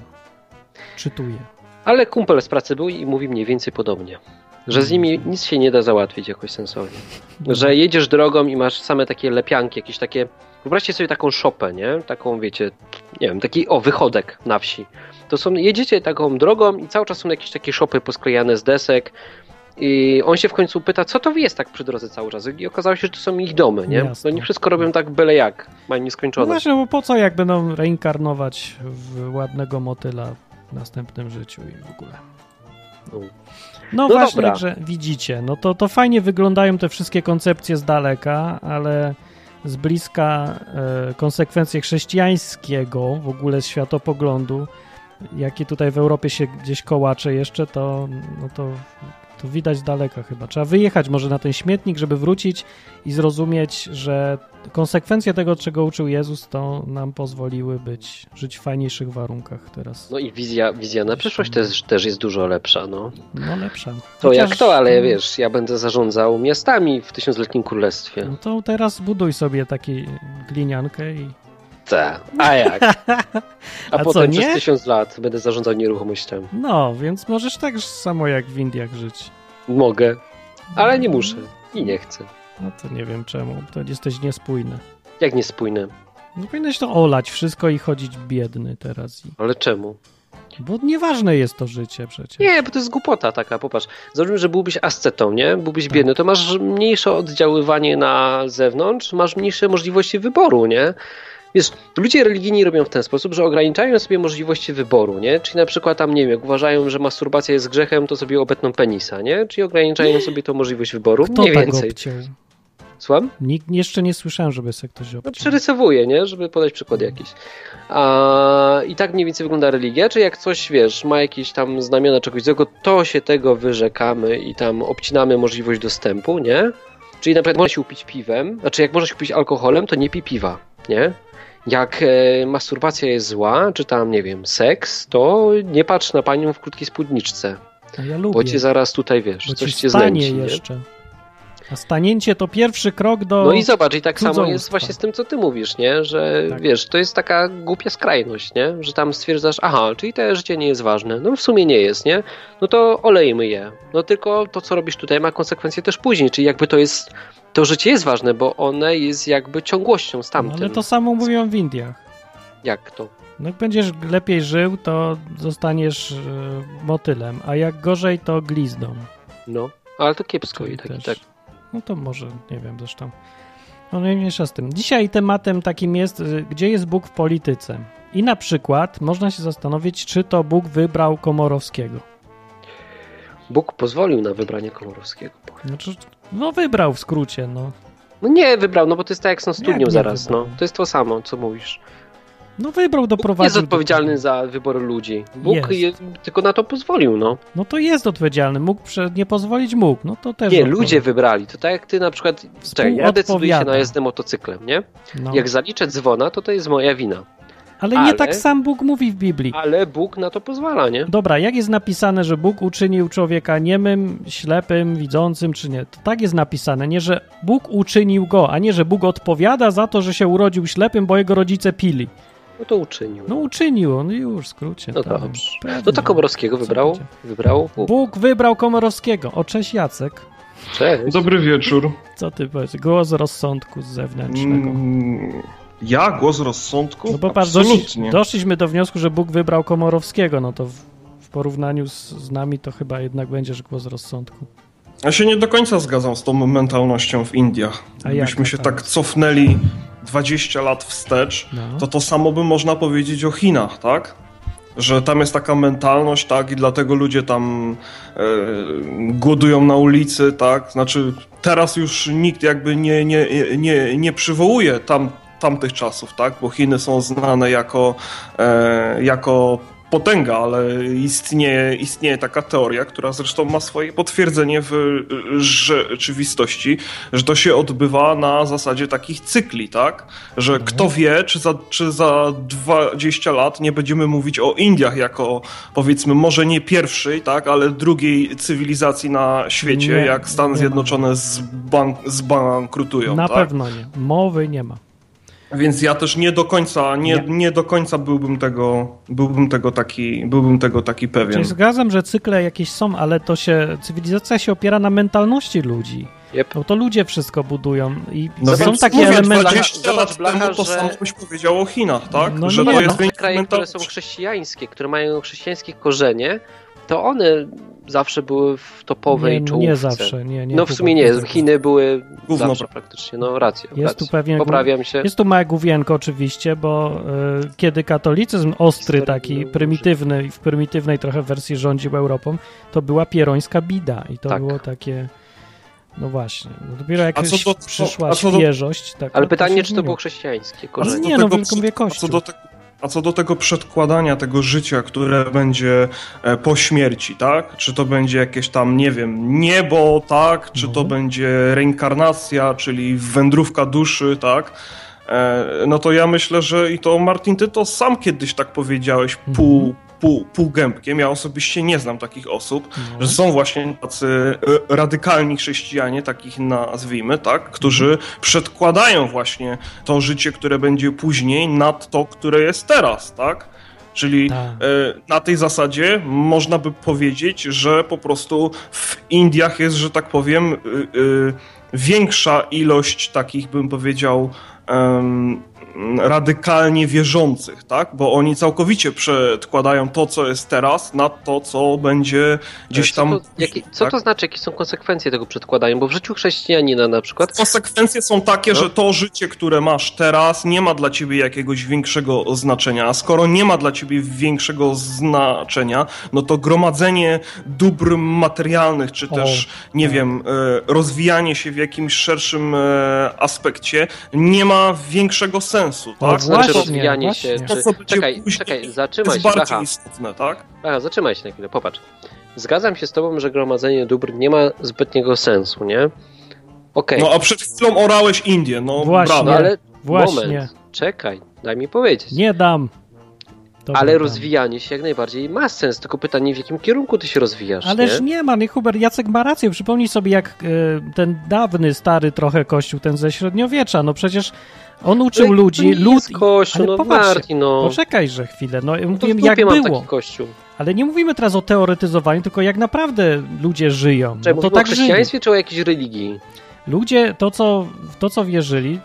Czytuję. Ale kumpel z pracy był i mówi mniej więcej podobnie. Że z nimi nic się nie da załatwić jakoś sensownie. Że jedziesz drogą i masz same takie lepianki, jakieś takie. Wyobraźcie sobie taką szopę, nie? Taką, wiecie, nie wiem, taki o wychodek na wsi. To są, jedziecie taką drogą i cały czas są jakieś takie szopy posklejane z desek. I on się w końcu pyta, co to jest tak przy drodze cały czas. I okazało się, że to są ich domy, nie? Jasne. No oni wszystko robią tak byle jak. Mają No nieskończoność. właśnie, bo po co jak będą reinkarnować w ładnego motyla w następnym życiu i w ogóle. No. No, No właśnie, dobra. że widzicie, no to, to fajnie wyglądają te wszystkie koncepcje z daleka, ale z bliska e, konsekwencje chrześcijańskiego, w ogóle światopoglądu, jakie tutaj w Europie się gdzieś kołacze jeszcze, to, no to To widać z daleka chyba. Trzeba wyjechać może na ten śmietnik, żeby wrócić i zrozumieć, że konsekwencje tego, czego uczył Jezus, to nam pozwoliły być, żyć w fajniejszych warunkach teraz. No i wizja, wizja na przyszłość też, też jest dużo lepsza, no. No lepsza. To Chociaż- jak to, ale wiesz, ja będę zarządzał miastami w tysiącletnim królestwie. No to teraz buduj sobie taki gliniankę i... Ta. A jak? A, A co, potem nie? przez tysiąc lat będę zarządzał nieruchomościami. No, więc możesz tak samo jak w Indiach żyć. Mogę, ale nie muszę i nie chcę. No to nie wiem czemu, to jesteś niespójny. Jak niespójne. No powinieneś to olać wszystko i chodzić biedny teraz. I... Ale czemu? Bo nieważne jest to życie przecież. Nie, bo to jest głupota taka, popatrz. Załóżmy, że byłbyś ascetą, nie? Byłbyś biedny, to masz mniejsze oddziaływanie na zewnątrz, masz mniejsze możliwości wyboru, nie? Wiesz, ludzie religijni robią w ten sposób, że ograniczają sobie możliwości wyboru, nie? Czyli na przykład tam, nie wiem, jak uważają, że masturbacja jest grzechem, to sobie obetną penisa, nie? Czyli ograniczają sobie tą możliwość wyboru, Kto mniej tak więcej. obciął? Słucham? Nikt, jeszcze nie słyszałem, żeby sobie ktoś No obciął. przerysowuję, nie? Żeby podać przykład jakiś. A, I tak mniej więcej wygląda religia, czy jak coś, wiesz, ma jakieś tam znamiona czegoś złego, to się tego wyrzekamy i tam obcinamy możliwość dostępu, nie? Czyli na przykład można się upić piwem, znaczy jak można się upić alkoholem, to nie pij piwa, nie? Jak e, masturbacja jest zła, czy tam, nie wiem, seks, to nie patrz na panią w krótkiej spódniczce, A ja bo lubię, cię zaraz tutaj, wiesz, bo coś ci cię znęci, nie? jeszcze. A stanięcie to pierwszy krok do... No i zobacz, i tak samo jest właśnie z tym, co ty mówisz, nie? Że Tak. wiesz, to jest taka głupia skrajność, nie? Że tam stwierdzasz, aha, czyli to życie nie jest ważne. No w sumie nie jest, nie? No to olejmy je. No tylko to, co robisz tutaj, ma konsekwencje też później, czyli jakby to jest, to życie jest ważne, bo one jest jakby ciągłością z No, tamtym. ale to samo mówią w Indiach. Jak to? No jak będziesz lepiej żył, to zostaniesz e, motylem, a jak gorzej, to glizdą. No, ale to kiepsko Czyli i tak, i też- tak. No to może, nie wiem zresztą. No nie mniejsza z tym. Dzisiaj tematem takim jest, y, gdzie jest Bóg w polityce. I na przykład można się zastanowić, czy to Bóg wybrał Komorowskiego. Bóg pozwolił na wybranie Komorowskiego. Znaczy, no wybrał w skrócie, no. No nie wybrał, no bo to jest tak jak z tą studnią zaraz, wybrał? no. To jest to samo, co mówisz. No wybrał, Bóg doprowadził. jest do odpowiedzialny tego. za wybór ludzi. Bóg Jest. je, tylko na to pozwolił, no. No to jest odpowiedzialny. Mógł prze... nie pozwolić, mógł. No to też Nie, ludzie wybrali. To tak jak ty na przykład. Czekaj, ja decyduję się na jazdę motocyklem, nie? No. Jak zaliczę dzwona, to to jest moja wina. Ale nie tak sam Bóg mówi w Biblii. Ale Bóg na to pozwala, nie? Dobra, jak jest napisane, że Bóg uczynił człowieka niemym, ślepym, widzącym, czy nie? To tak jest napisane, nie, że Bóg uczynił go, a nie, że Bóg odpowiada za to, że się urodził ślepym, bo jego rodzice pili. No to uczynił. No uczynił on, już w skrócie. No tam. dobrze. Pewnie. No to Komorowskiego wybrał. Wybrał. Bóg. Bóg wybrał Komorowskiego. O, cześć Jacek. Cześć. Dobry wieczór. Co ty powiesz? Głos rozsądku z zewnętrznego. Mm, Ja? Głos rozsądku? No bo patrz, doszli, Absolutnie. doszliśmy do wniosku, że Bóg wybrał Komorowskiego, no to w, w porównaniu z, z nami to chyba jednak będzie, że głos rozsądku. Ja się nie do końca zgadzam z tą mentalnością w Indiach. A Gdybyśmy się tak cofnęli 20 lat wstecz, No. to to samo by można powiedzieć o Chinach, tak? Że tam jest taka mentalność, tak, i dlatego ludzie tam e, głodują na ulicy, tak? Znaczy, teraz już nikt jakby nie, nie, nie, nie przywołuje tam, tamtych czasów, tak? Bo Chiny są znane jako, e, jako potęga, ale istnieje, istnieje taka teoria, która zresztą ma swoje potwierdzenie w rzeczywistości, że to się odbywa na zasadzie takich cykli, tak? Że kto wie, czy za, czy za 20 lat nie będziemy mówić o Indiach jako powiedzmy może nie pierwszej, tak, ale drugiej cywilizacji na świecie, Nie, jak Stany. Zjednoczone zbank, zbankrutują, Na tak? pewno nie. Mowy nie ma. Więc ja też nie do końca, nie, Nie. nie do końca byłbym tego, byłbym tego taki, byłbym tego taki pewien. Czyli zgadzam, że cykle jakieś są, ale to się, cywilizacja się opiera na mentalności ludzi. Yep. No to ludzie wszystko budują i No są więc takie mówię, elementy. 20 Zobacz, lat Blacha, temu to że- samo byś powiedział o Chinach, tak? No że nie, to no. jest Te kraje, które są chrześcijańskie, które mają chrześcijańskie korzenie, to one zawsze były w topowej Nie, no czołówce. nie zawsze, nie, nie. no w sumie nie. Chiny były Gówno. zawsze praktycznie, no racja. Jest racja. tu pewien- Poprawiam się. Jest tu małe główienko oczywiście, bo y, kiedy katolicyzm ostry, taki prymitywny i w prymitywnej trochę wersji rządził Europą, to była pierońska bida i to Tak. było takie, no właśnie, no dopiero jak A co do- przyszła a co do- świeżość, tak, Ale to pytanie, czy to było chrześcijańskie korzenie? nie, no tego, co, a co do, te, A co do tego przedkładania tego życia, które będzie e, po śmierci, tak? Czy to będzie jakieś tam, nie wiem, niebo, tak? Czy to będzie reinkarnacja, czyli wędrówka duszy, tak? E, no to ja myślę, że i to Martin, ty to sam kiedyś tak powiedziałeś, pół, pół, półgębkiem. Ja osobiście nie znam takich osób, że są właśnie tacy e, radykalni chrześcijanie, takich nazwijmy, tak, którzy przedkładają właśnie to życie, które będzie później nad to, które jest teraz, tak? Czyli Tak. e, na tej zasadzie można by powiedzieć, że po prostu w Indiach jest, że tak powiem, y, y, większa ilość takich, bym powiedział, em, radykalnie wierzących, tak? Bo oni całkowicie przedkładają to, co jest teraz, na to, co będzie gdzieś co tam. To, jakie, co tak? to znaczy, jakie są konsekwencje tego przedkładania? Bo w życiu chrześcijanina na przykład Konsekwencje są takie, No. że to życie, które masz teraz, nie ma dla ciebie jakiegoś większego znaczenia. A skoro nie ma dla ciebie większego znaczenia, no to gromadzenie dóbr materialnych, czy O, też, nie tak. wiem, e, rozwijanie się w jakimś szerszym e, aspekcie, nie ma większego sensu. O, Tak? znaczy właśnie, rozwijanie właśnie. się. To, Czy... będzie Czekaj, czekaj, zatrzymaj jest się, bardziej Bacha. istotne, tak? Aha, zatrzymaj się na chwilę, popatrz. Zgadzam się z tobą, że gromadzenie dóbr nie ma zbytniego sensu, nie? Okej, No a przed chwilą orałeś Indię, no Właśnie. brawo. no ale Właśnie. moment, czekaj, daj mi powiedzieć. Nie dam. Ale rozwijanie się jak najbardziej ma sens, tylko pytanie, w jakim kierunku ty się rozwijasz, Ależ nie? nie ma, nie Hubert, Jacek ma rację. Przypomnij sobie, jak e, ten dawny, stary trochę kościół, ten ze średniowiecza, no przecież on uczył ludzi, lud... kościół, ale no popatrzcie, Martin, no. Poczekaj, że chwilę, no w mówiłem jak było, taki kościół. ale nie mówimy teraz o teoretyzowaniu, tylko jak naprawdę ludzie żyją. Czy No to mówimy o tak żyli. chrześcijaństwie, czy o jakiejś religii? Ludzie, to co, to co wierzyli,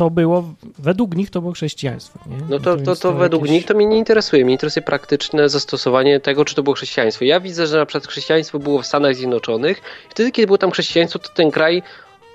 to było, według nich to było chrześcijaństwo. Nie? No to, to, więc to według jakieś- nich to mnie nie interesuje. Mnie interesuje praktyczne zastosowanie tego, czy to było chrześcijaństwo. Ja widzę, że na przykład chrześcijaństwo było w Stanach Zjednoczonych. Wtedy, kiedy było tam chrześcijaństwo, to ten kraj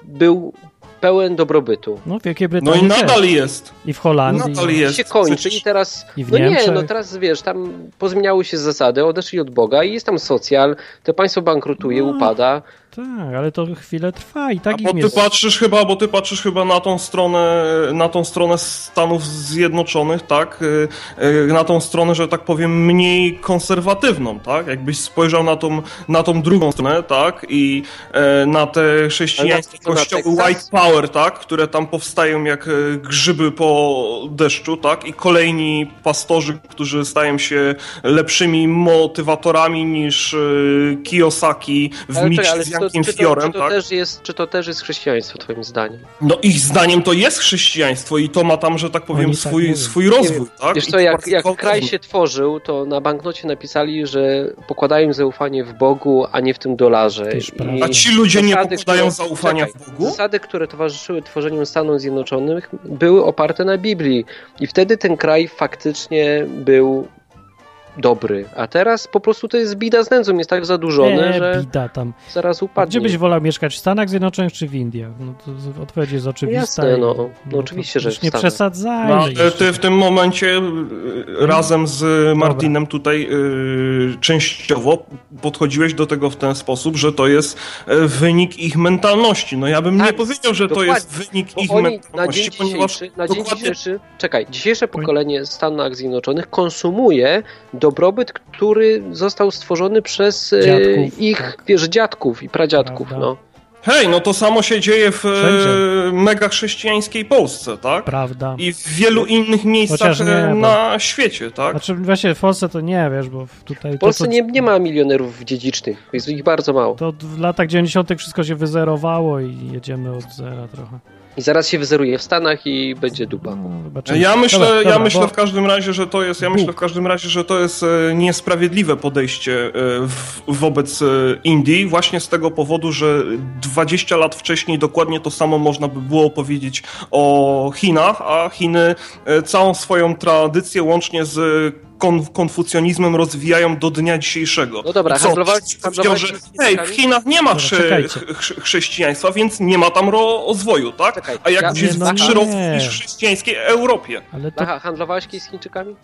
był pełen dobrobytu. No w Wielkiej No Brytanii i nadal też. jest. I w Holandii. Nadal I jest. się kończy Przecież- i teraz... I w no nie, no teraz wiesz, tam pozmieniały się zasady, odeszli od Boga i jest tam socjal, to państwo bankrutuje, No. upada. Tak, ale to chwilę trwa i tak A bo ty jest... patrzysz chyba, bo ty patrzysz chyba na tą stronę, na tą stronę Stanów Zjednoczonych, tak? Y, y, Na tą stronę, że tak powiem, mniej konserwatywną, tak? Jakbyś spojrzał na tą, na tą drugą stronę, tak? I e, na te chrześcijańskie kościoły? White Power, tak? Które tam powstają jak e, grzyby po deszczu, tak? I kolejni pastorzy, którzy stają się lepszymi motywatorami niż e, Kiyosaki w Ale z czy to, Fiorem, czy to tak? też jest, czy to też jest chrześcijaństwo, twoim zdaniem? No ich zdaniem to jest chrześcijaństwo i to ma tam, że tak powiem, Oni tak swój, mówią. swój rozwój, tak? Wiesz co, to jak, jak kraj się tworzył, to na banknocie napisali, że pokładają zaufanie w Bogu, a nie w tym dolarze. A ci ludzie nie pokładają które- zaufania czekaj, w Bogu? Zasady, które towarzyszyły tworzeniu Stanów Zjednoczonych, były oparte na Biblii. I wtedy ten kraj faktycznie był dobry. A teraz po prostu to jest bida z nędzą, jest tak zadłużony, E, że bida tam. zaraz A upadnie. gdzie byś wolał mieszkać? W Stanach Zjednoczonych czy w Indiach? No to odpowiedź jest oczywista. Jasne, no. No oczywiście, że w nie Stanach. przesadzajmy. No, ty w tym momencie y, razem z Martinem tutaj y, częściowo podchodziłeś do tego w ten sposób, że to jest y, wynik ich mentalności. No ja bym nie Tak, powiedział, że to jest wynik Bo ich oni na mentalności, dzień ponieważ na dzień dokładnie dzisiejszy, czekaj, dzisiejsze pokolenie Stanów Zjednoczonych konsumuje dobrobyt, który został stworzony przez e, Dziadków, ich, tak. wiesz, dziadków i pradziadków, Prawda. no. Hej, no to samo się dzieje w Wszędzie. e, mega chrześcijańskiej Polsce, tak? Prawda. I w wielu innych miejscach Chociaż nie, e, bo- na świecie, tak? Znaczy właśnie w Polsce to nie, wiesz, bo w- tutaj... W Polsce to, to, nie, nie ma milionerów dziedzicznych, jest ich bardzo mało. To w latach 90. wszystko się wyzerowało i jedziemy od zera trochę. I zaraz się wyzeruje w Stanach i będzie dupa. No, zobaczymy. Ja myślę, Dobra, ja dobra, myślę bo- w każdym razie, że to jest, ja myślę w każdym razie, że to jest e, niesprawiedliwe podejście e, w, wobec e, Indii, właśnie z tego powodu, że 20 lat wcześniej dokładnie to samo można by było powiedzieć o Chinach, a Chiny całą swoją tradycję łącznie z kon, konfucjonizmem rozwijają do dnia dzisiejszego. No dobra, I co, handlowa- ktoś powiedział, handlowałeś że hej, w? Chinach nie ma Dobra, chrze, czekajcie. chrze, chrześcijaństwa, więc nie ma tam rozwoju, tak? Czekaj, a jak ja- jest no w chrześcijańskiej Europie. Ale to Aha, handlowałeś kiedyś z Chińczykami?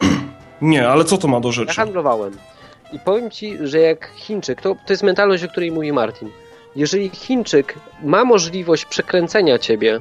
Nie, ale co to ma do Ja rzeczy? handlowałem. I powiem ci, że jak Chińczyk, to, to jest mentalność, o której mówi Martin. Jeżeli Chińczyk ma możliwość przekręcenia ciebie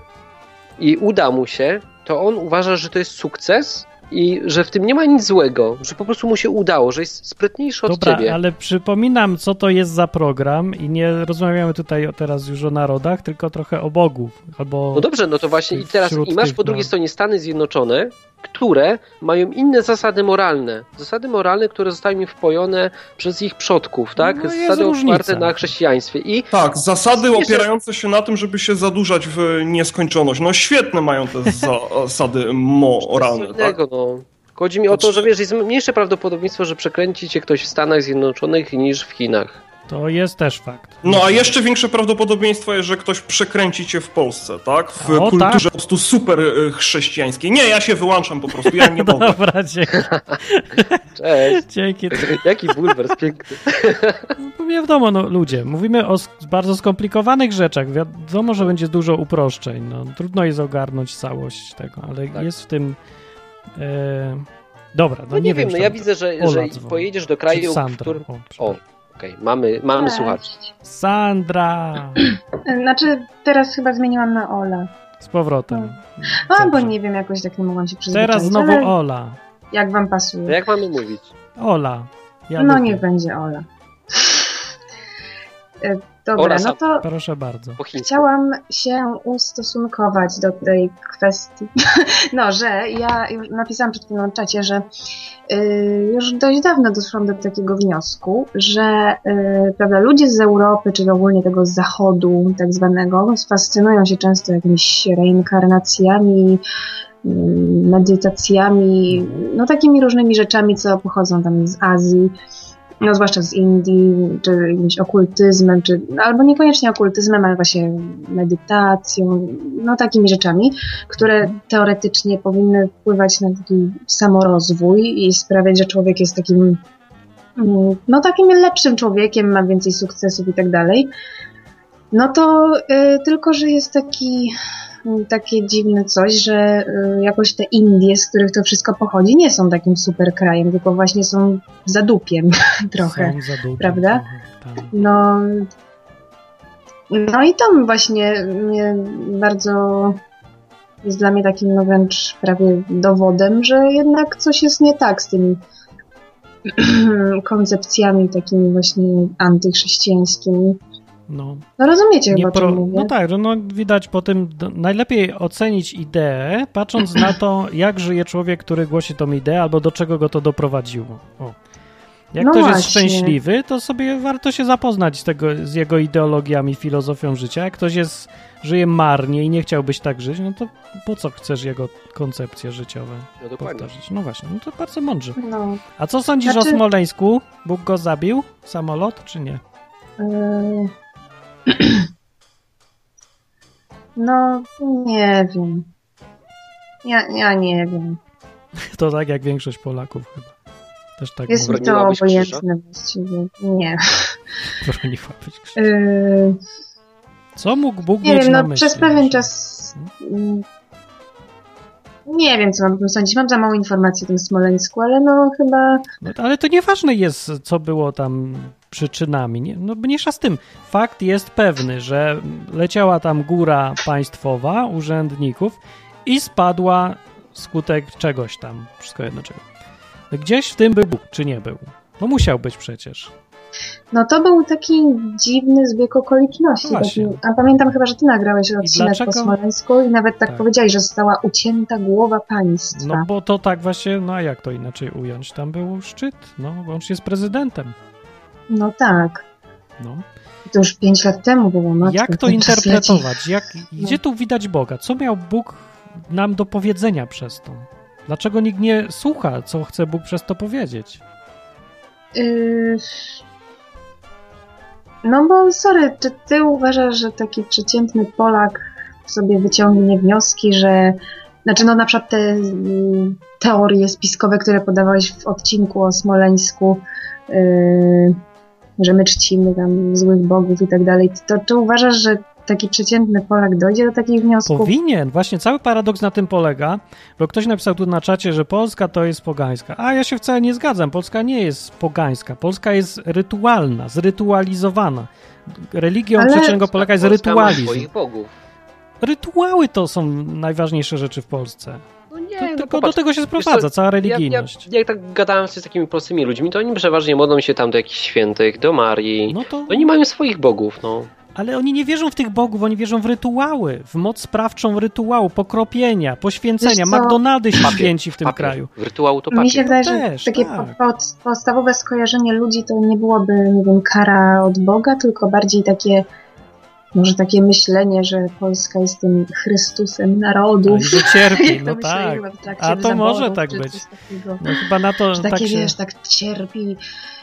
i uda mu się, to on uważa, że to jest sukces i że w tym nie ma nic złego, że po prostu mu się udało, że jest sprytniejszy od Dobra, ciebie. ale przypominam, co to jest za program i nie rozmawiamy tutaj teraz już o narodach, tylko trochę o Bogu. Albo No dobrze, no to właśnie i teraz i masz po drugiej stronie Stany Zjednoczone, które mają inne zasady moralne. Zasady moralne, które zostały im wpojone przez ich przodków, tak? No, zasady różnica. oparte na chrześcijaństwie. I Tak, zasady Jeszcze- opierające się na tym, żeby się zadłużać w nieskończoność. No świetne mają te zasady moralne, tak? innego, no. Chodzi mi o to, że wiesz, jest mniejsze prawdopodobieństwo, że przekręci cię ktoś w Stanach Zjednoczonych niż w Chinach. To jest też fakt. No a jeszcze większe prawdopodobieństwo jest, że ktoś przekręci cię w Polsce, tak? W O, kulturze tak. po prostu super e, chrześcijańskiej. Nie, ja się wyłączam po prostu, ja nie mogę. Dobra, dzięki. Cześć! dzięki. Jaki bulwers piękny. No, wiadomo, no ludzie, mówimy o bardzo skomplikowanych rzeczach. Wiadomo, że będzie dużo uproszczeń. No, trudno jest ogarnąć całość tego, ale Tak. jest w tym. E... Dobra, no, No nie, wiem, czy no ja widzę, że, Ola że dzwoni. pojedziesz do kraju, w Sandra. którym... O, Okej, mamy, mamy Cześć. słuchaczy. Sandra! Znaczy, teraz chyba zmieniłam na Ola. Z powrotem. A, bo Dobrze. nie wiem, jakoś tak nie mogłam się przyzwyczaić. Teraz znowu Ola. Jak wam To pasuje. jak mamy mówić? Ola. Ja no lubię. niech będzie Ola. E, Dobra, Ola no to Proszę bardzo. Chciałam się ustosunkować do tej kwestii. No, że ja już napisałam przed chwilą na czacie, że y, już dość dawno doszłam do takiego wniosku, że y, prawda, ludzie z Europy, czy ogólnie tego z zachodu tak zwanego, fascynują się często jakimiś reinkarnacjami, y, medytacjami, no takimi różnymi rzeczami, co pochodzą tam z Azji no zwłaszcza z Indii, czy jakimś okultyzmem, czy no, albo niekoniecznie okultyzmem, ale właśnie medytacją, no takimi rzeczami, które teoretycznie powinny wpływać na taki samorozwój i sprawiać, że człowiek jest takim mm, no takim lepszym człowiekiem, ma więcej sukcesów i tak dalej. No to y, tylko, że jest taki takie dziwne coś, że y, jakoś te Indie, z których to wszystko pochodzi, nie są takim super krajem, tylko właśnie są zadupiem trochę. Są prawda? trochę, tak. No, no i tam właśnie mnie bardzo jest dla mnie takim no wręcz prawie dowodem, że jednak coś jest nie tak z tymi koncepcjami takimi właśnie antychrześcijańskimi. No. No rozumiecie Nie chyba, pro... mówię? No tak, że no widać po tym, najlepiej ocenić ideę, patrząc na to, jak żyje człowiek, który głosi tą ideę, albo do czego go to doprowadziło. O. Jak No ktoś jest właśnie. szczęśliwy, to sobie warto się zapoznać z, tego, z jego ideologiami, filozofią życia. Jak ktoś jest, żyje marnie i nie chciałbyś tak żyć, no to po co chcesz jego koncepcje życiowe No powtarzać? No właśnie, no to bardzo mądrze. No, A co sądzisz Znaczy- o Smoleńsku? Bóg go zabił? Samolot, czy nie? yy... no nie wiem. Ja, ja nie wiem. To tak jak większość Polaków chyba. Też tak Jest mi to obojętne właściwie. Nie. Broniłabyś krzyża. Yy... Co mógł Bóg Nie mieć wiem, na no myśli? przez pewien czas. mm, Nie wiem, co mam o tym sądzić. Mam za mało informacji o tym Smoleńsku, ale no chyba. No, ale to nieważne jest, co było tam przyczynami. Nie, no mniejsza z tym. Fakt jest pewny, że leciała tam góra państwowa urzędników i spadła skutek czegoś tam. Wszystko jedno czego. Gdzieś w tym był Bóg, czy nie był? No musiał być przecież. No to był taki dziwny zbieg okoliczności. No. Taki, a pamiętam chyba, że ty nagrałeś odcinek po Smoleńsku i nawet tak, Tak. powiedziałeś, że została ucięta głowa państwa. No bo to tak właśnie, no a jak to inaczej ująć? Tam był szczyt, no, łącznie z prezydentem. No tak. No. To już pięć lat temu było. Matko, Jak to interpretować? Jak, gdzie No. tu widać Boga? Co miał Bóg nam do powiedzenia przez to? Dlaczego nikt nie słucha, co chce Bóg przez to powiedzieć? Yy... No bo sorry, czy ty uważasz, że taki przeciętny Polak sobie wyciągnie wnioski, że znaczy no na przykład te mm, teorie spiskowe, które podawałeś w odcinku o Smoleńsku, yy, że my czcimy tam złych bogów i tak dalej, to czy uważasz, że taki przeciętny Polak dojdzie do takich wniosków? Powinien. Właśnie cały paradoks na tym polega, bo ktoś napisał tu na czacie, że Polska to jest pogańska. A ja się wcale nie zgadzam. Polska nie jest pogańska. Polska jest rytualna, zrytualizowana. Religią Ale- przyczynnego polega jest Polska ma rytualizm. swoich bogów. Rytuały to są najważniejsze rzeczy w Polsce. No nie, To, no tylko popatrz, do tego się sprowadza, co, cała religijność. ja, jak tak gadałem z takimi prostymi ludźmi, to oni przeważnie modlą się tam do jakichś świętych, do Marii. No to, Oni mają swoich bogów, no. ale oni nie wierzą w tych bogów, oni wierzą w rytuały, w moc sprawczą rytuału, pokropienia, poświęcenia. McDonaldy się Papier, święci w tym Papier. kraju. W rytuału to papier. Mi się wydaje, że też, takie tak. po, pod, podstawowe skojarzenie ludzi to nie byłoby, nie wiem, kara od Boga, tylko bardziej takie, może takie myślenie, że Polska jest tym Chrystusem narodów. że cierpi, no tak. trakcie A to zaborów, może tak być. takiego. No chyba na to Że tak takie, się... wiesz, tak cierpi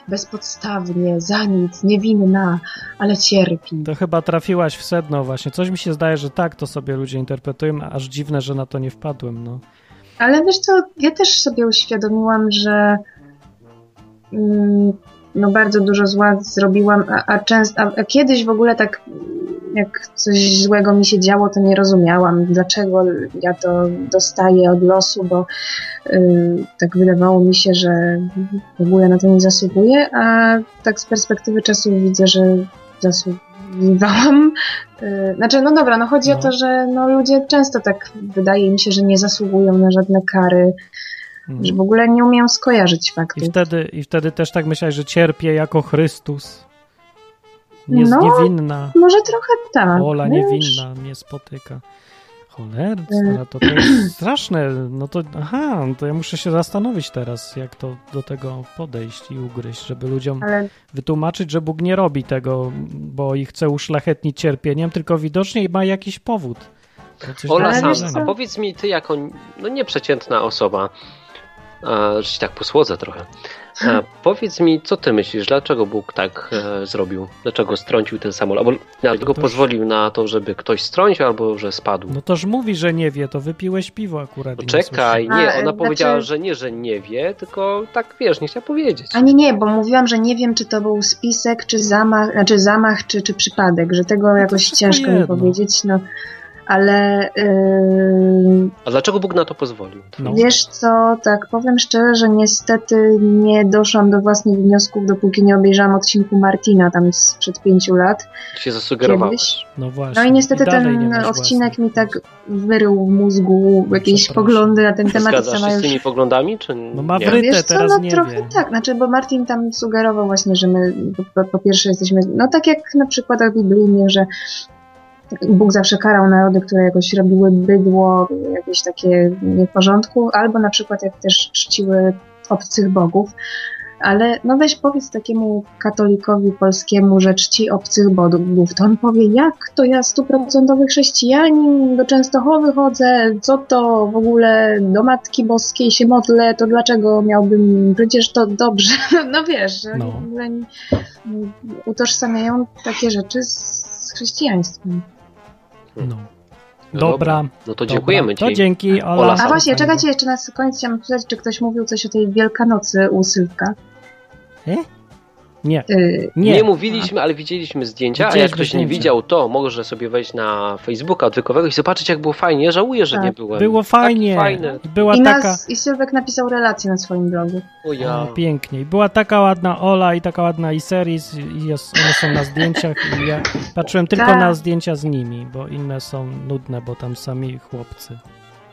bezpodstawnie, za nic, niewinna, ale cierpi. To chyba trafiłaś w sedno właśnie. Coś mi się zdaje, że tak to sobie ludzie interpretują, aż dziwne, że na to nie wpadłem, no. Ale wiesz co, ja też sobie uświadomiłam, że mm, no bardzo dużo zła zrobiłam, a, a, często, a, a kiedyś w ogóle tak jak coś złego mi się działo, to nie rozumiałam, dlaczego ja to dostaję od losu, bo y, tak wydawało mi się, że w ogóle na to nie zasługuję, a tak z perspektywy czasu widzę, że zasługiwałam. Y, Znaczy, no dobra, no chodzi No. o to, że no, ludzie często tak wydaje im się, że nie zasługują na żadne kary. Że w ogóle nie umieją skojarzyć I faktów. wtedy, I wtedy też tak myślałeś, że cierpię jako Chrystus. Nie, No, niewinna. Może trochę tak. Ola wiesz? niewinna mnie spotyka. Cholerca, Y. to, to jest straszne. No to, aha, to ja muszę się zastanowić teraz, jak to do tego podejść i ugryźć, żeby ludziom Ale wytłumaczyć, że Bóg nie robi tego, bo ich chce uszlachetnić cierpieniem, tylko widocznie ma jakiś powód. Ola powiedzenia. a powiedz mi ty jako no nieprzeciętna osoba, a, że ci tak posłodzę trochę, a, powiedz mi, co ty myślisz, dlaczego Bóg tak e, zrobił? Dlaczego strącił ten samolot? Albo dlaczego toż- pozwolił na to, żeby ktoś strącił, albo że spadł? No toż mówi, że nie wie, to wypiłeś piwo akurat. No nie czekaj, nie, A, ona znaczy- powiedziała, że nie, że nie wie, tylko tak wiesz, nie chciała powiedzieć. A nie, nie, bo mówiłam, że nie wiem, czy to był spisek, czy zamach, znaczy zamach, czy, czy przypadek, że tego jakoś wszystko ciężko mi powiedzieć, no. Ale yy, A dlaczego Bóg na to pozwolił? No. wiesz co, tak powiem szczerze, że niestety nie doszłam do własnych wniosków, dopóki nie obejrzałam odcinku Martina tam sprzed pięciu lat. Się zasugerowałaś. Kiedyś. No właśnie. No i niestety nie ten odcinek własnych mi tak wyrył w mózgu jakieś poglądy na ten temat i Zgadzasz sama się z już tymi poglądami, czy No ma nie? wry- Wryte Wiesz co, teraz no nie trochę wie. tak, znaczy, bo Martin tam sugerował właśnie, że my po, po, po pierwsze jesteśmy, no tak jak na przykładach biblijnych, że Bóg zawsze karał narody, które jakoś robiły bydło, jakieś takie nie w porządku, albo na przykład jak też czciły obcych bogów. Ale no weź powiedz takiemu katolikowi polskiemu, że czci obcych bogów, to on powie, jak to ja stuprocentowy chrześcijanin, do Częstochowy chodzę, co to w ogóle do Matki Boskiej się modlę, to dlaczego miałbym, przecież to dobrze, no wiesz, że No. utożsamiają takie rzeczy z chrześcijaństwem. No. No Dobra. No to dziękujemy Dobra. To ci. dzięki, Ola. A właśnie, czekajcie jeszcze na koniec, chciałam powiedzieć, czy ktoś mówił coś o tej Wielkanocy u Sylwka. Nie, Yy, nie. Nie, mówiliśmy, ale widzieliśmy zdjęcia, a jak ktoś nie widział, to może sobie wejść na Facebooka odwykowego i zobaczyć, jak było fajnie. Żałuję, że Tak. nie byłem. Było Taki fajnie. Była I, taka... nas, I Sylwek napisał relację na swoim blogu. O ja. O, pięknie. Była taka ładna Ola i taka ładna Iseris i jest, one są na zdjęciach i ja patrzyłem tylko Tak. na zdjęcia z nimi, bo inne są nudne, bo tam sami chłopcy.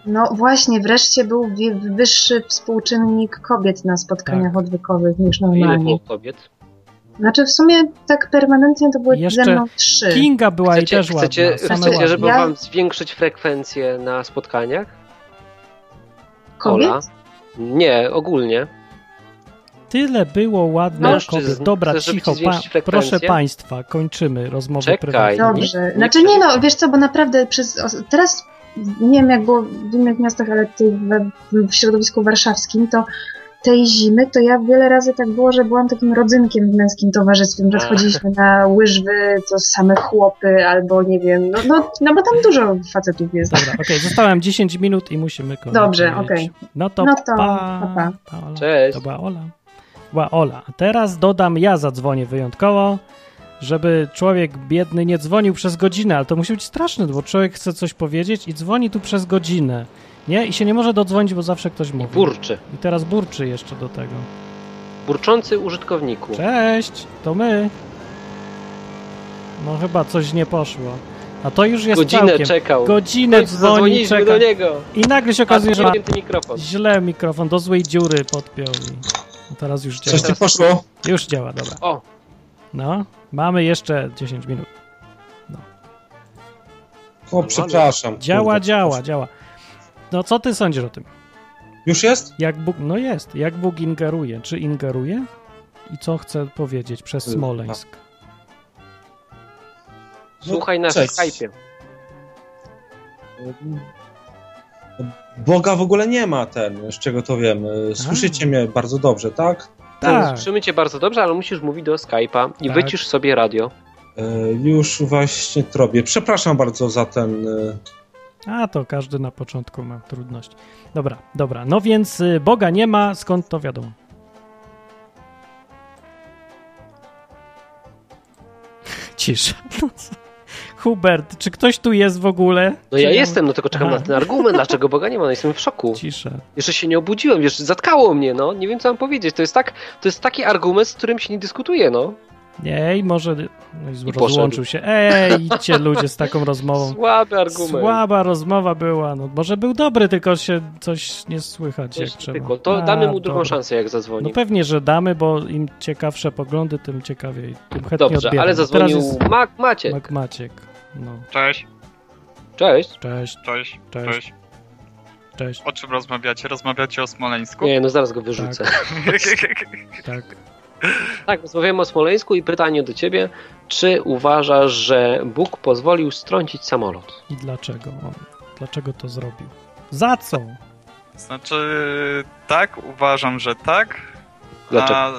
No właśnie, wreszcie był wyższy współczynnik kobiet na spotkaniach Tak. odwykowych niż Ile normalnie. było kobiet? Znaczy w sumie tak permanentnie to były Jeszcze ze mną trzy. Kinga była Chcecie, i też chcecie, ładna. Chcecie ładne. żeby Ja- wam zwiększyć frekwencję na spotkaniach? Kobiet? Ola? Nie, ogólnie. Tyle było Mężczyzn. kobiet. Dobra, cicho. Pa, frekwencję? proszę państwa, kończymy rozmowę Czekaj. prywatną. Dobrze. nie Znaczy nie no, wiesz co, bo naprawdę przez... Teraz nie wiem jak było w innych miastach, ale w środowisku warszawskim to tej zimy to ja wiele razy tak było, że byłam takim rodzynkiem w męskim towarzystwie, że wchodziliśmy na łyżwy, to same chłopy albo nie wiem, no, no, no bo tam dużo facetów jest. Dobra, okej, zostałem 10 minut i musimy kończyć. Dobrze, okej. No to, No to pa, pa, pa. pa Ola. Cześć. To była Ola. Była Ola. A teraz dodam, ja zadzwonię wyjątkowo, żeby człowiek biedny nie dzwonił przez godzinę, ale to musi być straszne, bo człowiek chce coś powiedzieć i dzwoni tu przez godzinę. Nie? I się nie może dodzwonić, bo zawsze ktoś I mówi. burczy. I teraz burczy jeszcze do tego. Burczący użytkowniku. Cześć, to my. No chyba coś nie poszło. A to już jest Godzinę całkiem. czekał. Godzinę końcu dzwoni, czeka. do niego. I nagle się okazuje, że ma mikrofon. źle mikrofon, do złej dziury podpiął i no teraz już działa. Coś ci poszło? Już działa, dobra. O, No, mamy jeszcze 10 minut. O, przepraszam. Działa, działa, działa. No co ty sądzisz o tym? Już jest? Jak Bóg, no jest, jak Bóg ingeruje? Czy ingeruje? I co chce powiedzieć przez Y, Smoleńsk? słuchaj na cześć. Skype'ie. Boga w ogóle nie ma ten, z czego to wiem. Słyszycie mnie bardzo dobrze, tak? Tak, Słyszymy cię bardzo dobrze, ale musisz mówić do Skype'a i Tak. wycisz sobie radio. Już właśnie to robię. Przepraszam bardzo za ten. A to każdy na początku ma trudności. Dobra, dobra, no więc y, Boga nie ma, skąd to wiadomo? Cisza. No? Hubert, czy ktoś tu jest w ogóle? No Czy ja jestem, no tylko czekam Aha. na ten argument, dlaczego Boga nie ma, no jestem w szoku. Cisza. Jeszcze się nie obudziłem, wiesz, zatkało mnie, no. Nie wiem, co mam powiedzieć. To jest tak, to jest taki argument, z którym się nie dyskutuje, no. Ej, może... No i, rozłączył się. Ej, idźcie ludzie z taką rozmową. Słaby argument. Słaba rozmowa była. No, może był dobry, tylko się coś nie słychać jak trzeba. tylko. To A, damy mu drugą dobra. szansę, jak No zadzwoni. pewnie, że damy, bo im ciekawsze poglądy, tym ciekawiej, tym chętnie Dobrze, odbieram. ale zadzwonił jest Mac Maciek. Mac Maciek. No, Cześć, Cześć. cześć, cześć, Cześć. cześć. cześć. O czym rozmawiacie? Rozmawiacie o Smoleńsku? Nie, no zaraz go wyrzucę. Tak. Tak, rozmawiamy o Smoleńsku i pytanie do ciebie. Czy uważasz, że Bóg pozwolił strącić samolot? I dlaczego on? Dlaczego to zrobił? Za co? Znaczy, tak, uważam, że tak. Dlaczego? A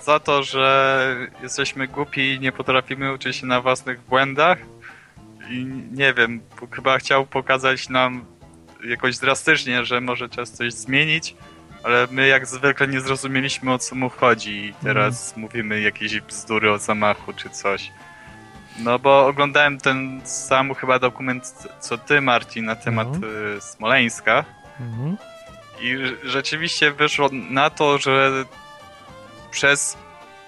za to, że jesteśmy głupi i nie potrafimy uczyć się na własnych błędach. I nie wiem, chyba chciał pokazać nam jakoś drastycznie, że może czas coś zmienić, ale my jak zwykle nie zrozumieliśmy o co mu chodzi i teraz mówimy jakieś bzdury o zamachu czy coś. No bo oglądałem ten sam chyba dokument co ty Marcin na temat No. y, Smoleńska. Mhm. I rzeczywiście wyszło na to, że przez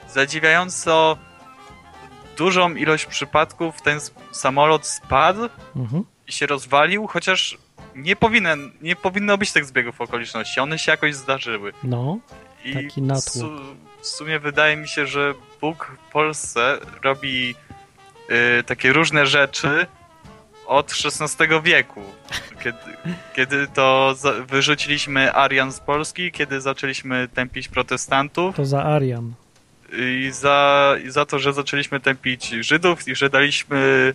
zadziwiająco dużą ilość przypadków ten samolot spadł Mhm. i się rozwalił, chociaż nie, powinien, nie powinno być tych zbiegów okoliczności. One się jakoś zdarzyły. No, I Taki w, natłok. w sumie wydaje mi się, że Bóg w Polsce robi y, takie różne rzeczy od XVI wieku. Kiedy, kiedy to za- wyrzuciliśmy Arian z Polski, kiedy zaczęliśmy tępić protestantów to za Arian. i za, i za to, że zaczęliśmy tępić Żydów i że daliśmy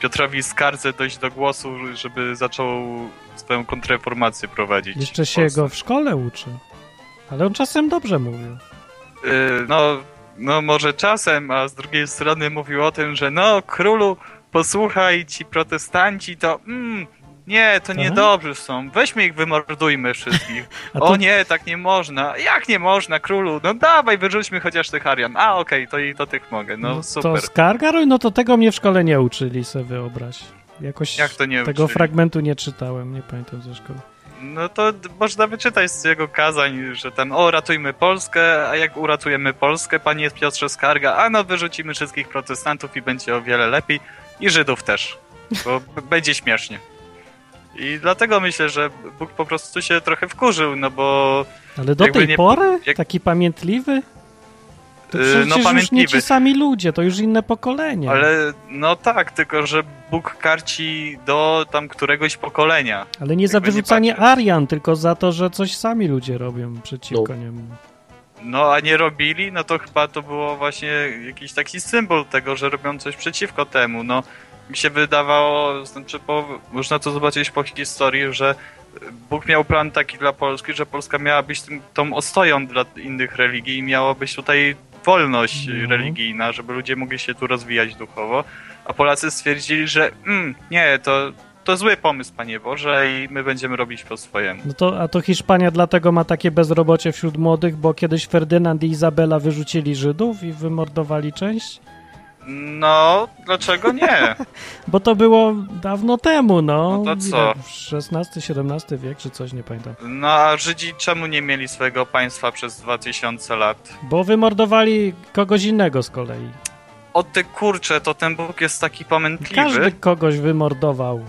Piotrowi Skardze dojść do głosu, żeby zaczął swoją kontrreformację prowadzić. Jeszcze się go w szkole uczy. Ale on czasem dobrze mówił. Y, no, no może czasem, a z drugiej strony mówił o tym, że no królu, posłuchaj, ci protestanci to mm, nie, to Aha. niedobrzy są, weźmy ich, wymordujmy wszystkich. To, O nie, tak nie można. Jak nie można, królu? No dawaj, wyrzućmy chociaż tych Arian. A okej, to i to tych mogę, no, to super. skarga? No to tego mnie w szkole nie uczyli, sobie wyobraź. Jakoś Jak to nie tego uczyli? fragmentu nie czytałem, nie pamiętam ze szkoły. No to można wyczytać z jego kazań, że tam o, ratujmy Polskę, a jak uratujemy Polskę, panie Piotrze Skarga, a no wyrzucimy wszystkich protestantów i będzie o wiele lepiej i Żydów też, bo będzie śmiesznie. I dlatego myślę, że Bóg po prostu się trochę wkurzył, no bo Ale do Jakby tej nie- pory? jak- Taki pamiętliwy? To Yy, przecież no, już nie pamiętliwy. ci sami ludzie, to już inne pokolenie. ale no tak, tylko że Bóg karci do tam któregoś pokolenia. Ale nie za nie wyrzucanie patrzeć. Arian, tylko za to, że coś sami ludzie robią przeciwko niemu. No a nie robili, no to chyba to było właśnie jakiś taki symbol tego, że robią coś przeciwko temu. No mi się wydawało, znaczy po, można to zobaczyć po historii, że Bóg miał plan taki dla Polski, że Polska miała być tym, tą ostoją dla innych religii i miała być tutaj wolność Mhm. religijna, żeby ludzie mogli się tu rozwijać duchowo, a Polacy stwierdzili, że mm, nie, to, to zły pomysł, Panie Boże, i my będziemy robić po swojemu. No to, a to Hiszpania dlatego ma takie bezrobocie wśród młodych, bo kiedyś Ferdynand i Izabela wyrzucili Żydów i wymordowali część? No, dlaczego nie? Bo to było dawno temu, no. No to co? XVI-XVII wiek czy coś, nie pamiętam. No a Żydzi czemu nie mieli swojego państwa przez 2000 lat? Bo wymordowali kogoś innego z kolei. o ty kurcze, to ten Bóg jest taki pamiętliwy. Każdy kogoś wymordował.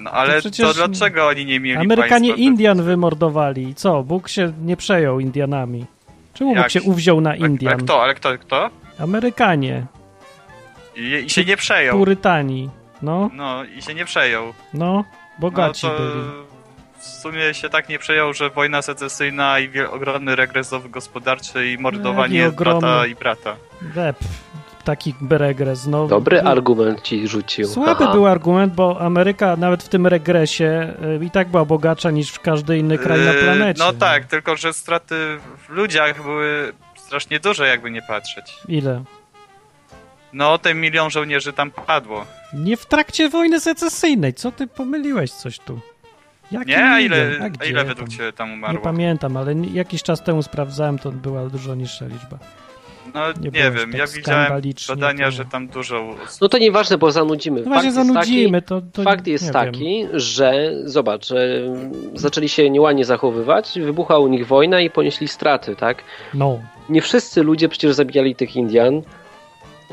No ale To to dlaczego oni nie mieli Amerykanie państwa? Indian wymordowali. Co? Bóg się nie przejął Indianami. Czemu Bóg Jak? się uwziął na Ale, Indian? ale kto, ale kto, kto? Amerykanie, I, I się nie przejął. Purytani. No, No, i się nie przejął. no, No bogaci to byli. w sumie się tak nie przejął, że wojna secesyjna i ogromny regres gospodarczy i mordowanie Jaki ogromny. brata i brata. Dep, taki regres. No, Dobry był- argument ci rzucił. Słaby Aha. był argument, bo Ameryka nawet w tym regresie y, i tak była bogatsza niż każdy inny kraj na Yy, planecie. No tak, tylko że straty w ludziach były strasznie duże, jakby nie patrzeć. Ile? No, ten milion żołnierzy tam padło. Nie w trakcie wojny secesyjnej. Co ty pomyliłeś coś tu? Jaki Nie? A ile, A a ile tam? według ciebie tam Nie umarło? pamiętam, ale nie- jakiś czas temu sprawdzałem, to była dużo niższa liczba. No Nie nie, wiem, tak ja widziałem badania, to- że tam dużo No to nieważne, bo zanudzimy. No właśnie Fakt jest zanudzimy, taki, to, to Fakt nie jest wiem. taki, że zobacz, że zaczęli się nieładnie zachowywać, wybuchła u nich wojna i ponieśli straty, tak? No, Nie wszyscy ludzie przecież zabijali tych Indian,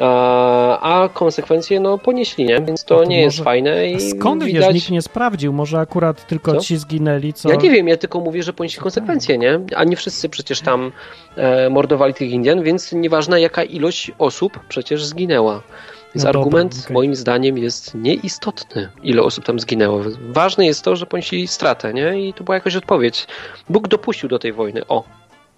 a, a konsekwencje no ponieśli, nie? Więc to, to nie jest może- fajne a i skąd wiesz, widać... nikt nie sprawdził, może akurat tylko Co? ci zginęli, co... Ja nie wiem, ja tylko mówię, że ponieśli konsekwencje, nie? A nie wszyscy przecież tam e, mordowali tych Indian, więc nieważne jaka ilość osób przecież zginęła. Więc No dobra, argument okej. moim zdaniem jest nieistotny, ile osób tam zginęło. Ważne jest to, że ponieśli stratę, nie? I to była jakaś odpowiedź. Bóg dopuścił do tej wojny. O,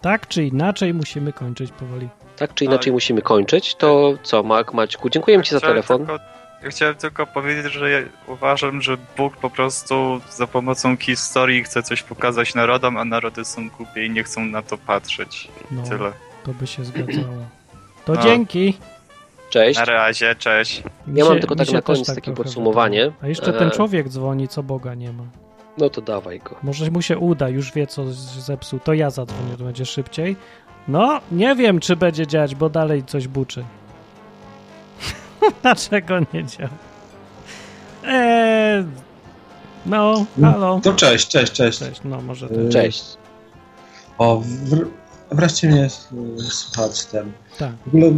Tak czy inaczej musimy kończyć powoli. tak czy inaczej musimy kończyć. To co, Mak, Maćku, dziękuję Ci za telefon. Tylko, ja chciałem tylko powiedzieć, że ja uważam, że Bóg po prostu za pomocą historii chce coś pokazać narodom, a narody są głupie i nie chcą na to patrzeć. No, Tyle. to by się zgadzało. To No. dzięki. Cześć. Na razie, cześć. Ja mam się- tylko tak na koniec tak takie podsumowanie. A jeszcze ten E, człowiek dzwoni, co Boga nie ma. No to dawaj go. Może mu się uda, już wie, co zepsuł. To ja zadzwonię, to będzie szybciej. No, nie wiem, czy będzie działać, bo dalej coś buczy. Dlaczego nie działa? Eee, no, halo. To cześć, cześć, cześć. Cześć, no może to. Yy, Cześć. O, wr- wreszcie mnie słuchać ten. Tak. W ogóle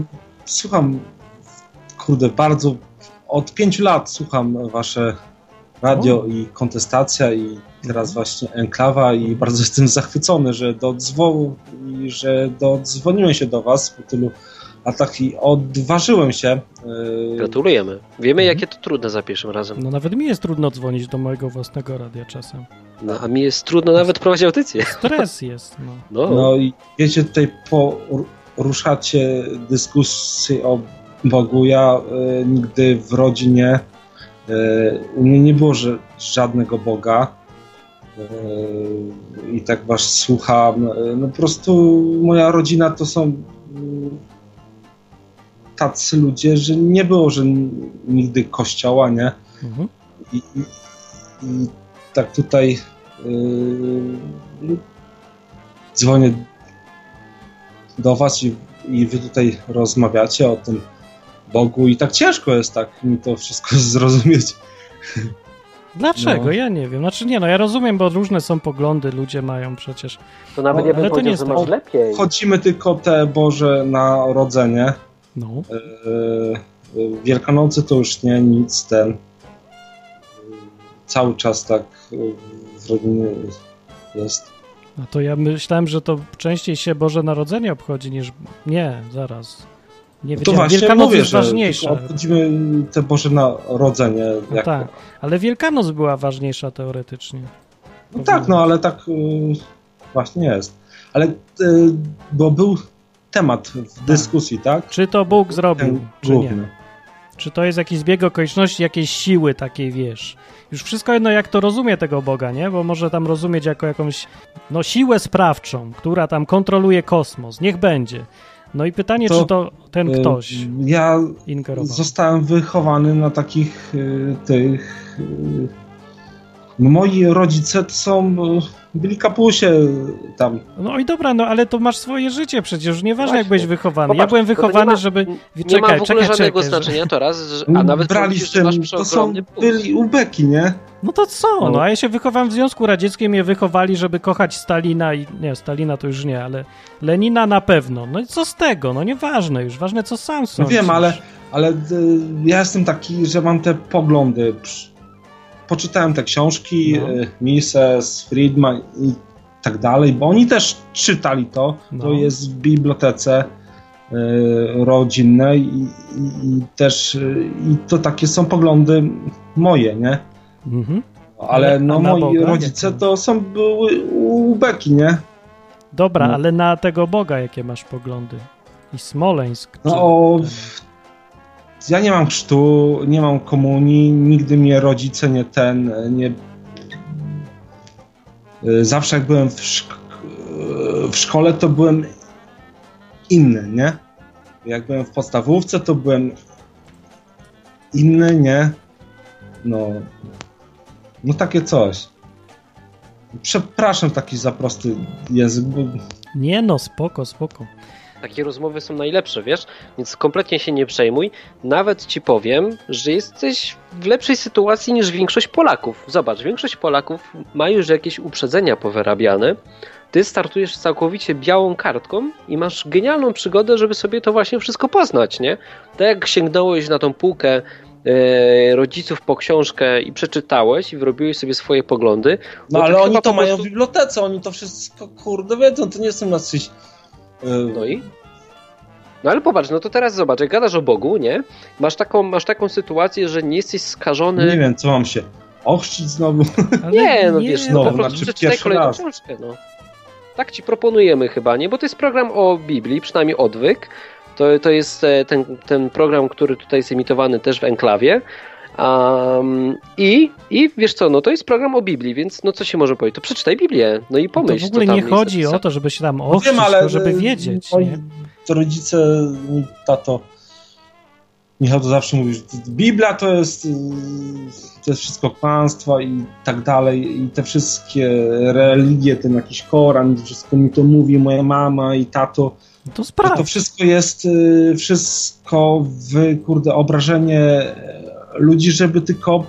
słucham, kurde, bardzo od pięciu lat słucham wasze radio i kontestacja i teraz właśnie enklawa i bardzo jestem zachwycony, że dodzwo i że dodzwoniłem się do was po tylu latach i odważyłem się. y, Gratulujemy. Wiemy, jakie to trudne za pierwszym razem. No nawet mi jest trudno dzwonić do mojego własnego radia czasem. No, a mi jest trudno nawet prowadzić audycję. Stres jest, no. No, No i wiecie, tutaj poruszacie dyskusję o Bogu. Ja y, nigdy w rodzinie y, u mnie nie było żadnego Boga. Y, I tak was słucham. Y, no po prostu moja rodzina to są y, tacy ludzie, że nie było, że nigdy kościoła, nie? Mhm. I, i, i tak tutaj yy, dzwonię do was i, i wy tutaj rozmawiacie o tym Bogu i tak ciężko jest tak mi to wszystko zrozumieć. Dlaczego? No. Ja nie wiem. Znaczy nie, no ja rozumiem, bo różne są poglądy, ludzie mają przecież. to nawet No, ja bym to nie jest tak. lepiej. Chodzimy tylko te Boże Narodzenie. No. Yy, yy, Wielkanocy to już nie, nic ten. Yy, Cały czas tak w rodzinie jest. No to ja myślałem, że to częściej się Boże Narodzenie obchodzi niż... Nie, zaraz. Nie To wiedziałem. właśnie Wielkanoc mówię, jest że ważniejsza. obchodzimy te Boże Narodzenie. No jako- tak, ale Wielkanoc była ważniejsza teoretycznie. No tak, no ale tak y, właśnie jest. Ale y, bo był temat w dyskusji, tak? Czy to Bóg zrobił, Ten czy nie? Czy to jest jakiś zbieg okoliczności, jakiejś siły takiej, wiesz? Już wszystko jedno, jak to rozumie tego Boga, nie? Bo może tam rozumieć jako jakąś, no, siłę sprawczą, która tam kontroluje kosmos. Niech będzie. No i pytanie, To, czy to ten Y, ktoś Ja ingerował. zostałem wychowany na takich y, tych. Y, moi rodzice są byli kapusie tam. No i dobra, no ale to masz swoje życie przecież, nieważne jak byłeś wychowany. Popatrz, ja byłem to nie wychowany, ma- żeby... Nie czekaj, ma w ogóle czekaj, żadnego czekaj, znaczenia to raz, że, a nawet Brali powiedzieć, z że tym, masz to są byli ubeki, nie? No to co? No No. a ja się wychowałem w Związku Radzieckim, mnie wychowali, żeby kochać Stalina i... Nie, Stalina to już nie, ale Lenina na pewno. No i co z tego? No nieważne już, ważne co sam No sądzisz. wiem, ale, ale y, ja jestem taki, że mam te poglądy. Psz- Poczytałem te książki, No. y, Mises, Friedman i tak dalej, bo oni też czytali to. No. To jest w bibliotece y, rodzinnej i, i, też y, i to takie są poglądy moje, nie? Mhm. Ale no moi Boga? rodzice to? to są były ubeki, nie? Dobra, No. ale na tego Boga jakie masz poglądy? I Smoleńsk. czy- No, o, ja nie mam chrztu, nie mam komunii, nigdy mnie rodzice nie ten, nie... Y, Zawsze jak byłem w, szk- w szkole, to byłem inny, nie? Jak byłem w podstawówce, to byłem inny, nie? No, no takie coś. Przepraszam taki za prosty język, bo Nie no, spoko, spoko. Takie rozmowy są najlepsze, wiesz? Więc kompletnie się nie przejmuj. Nawet ci powiem, że jesteś w lepszej sytuacji niż większość Polaków. Zobacz, większość Polaków ma już jakieś uprzedzenia powyrabiane. Ty startujesz całkowicie białą kartką i masz genialną przygodę, żeby sobie to właśnie wszystko poznać, nie? Tak jak sięgnąłeś na tą półkę e, rodziców po książkę i przeczytałeś i wyrobiłeś sobie swoje poglądy. No ale chyba oni to mają prostu- w bibliotece, oni to wszystko kurde wiedzą, to nie są jacyś... No i? No ale popatrz, no to teraz zobacz, jak gadasz o Bogu, nie? Masz taką, masz taką sytuację, że nie jesteś skażony. nie wiem, co mam się ochrzcić znowu. Nie, no wiesz, no po prostu znaczy przeczytaj kolejną raz. książkę, no. Tak ci proponujemy chyba, nie? Bo to jest program o Biblii, przynajmniej odwyk. To, to jest e, ten, ten program, który tutaj jest emitowany też w Enklawie. Um, i, I wiesz co, no to jest program o Biblii, więc no co się może powiedzieć? To przeczytaj Biblię, no i To pomyśl, w ogóle co tam nie chodzi o to, żeby się tam No tylko żeby wiedzieć, moi nie? To rodzice, tato, Michał to zawsze mówi, że Biblia to jest, yy, to jest wszystko kłamstwo i tak dalej i te wszystkie religie, ten jakiś Koran, wszystko mi to mówi moja mama i tato, No To to wszystko jest yy, wszystko w, kurde, obrażenie ludzi, żeby tylko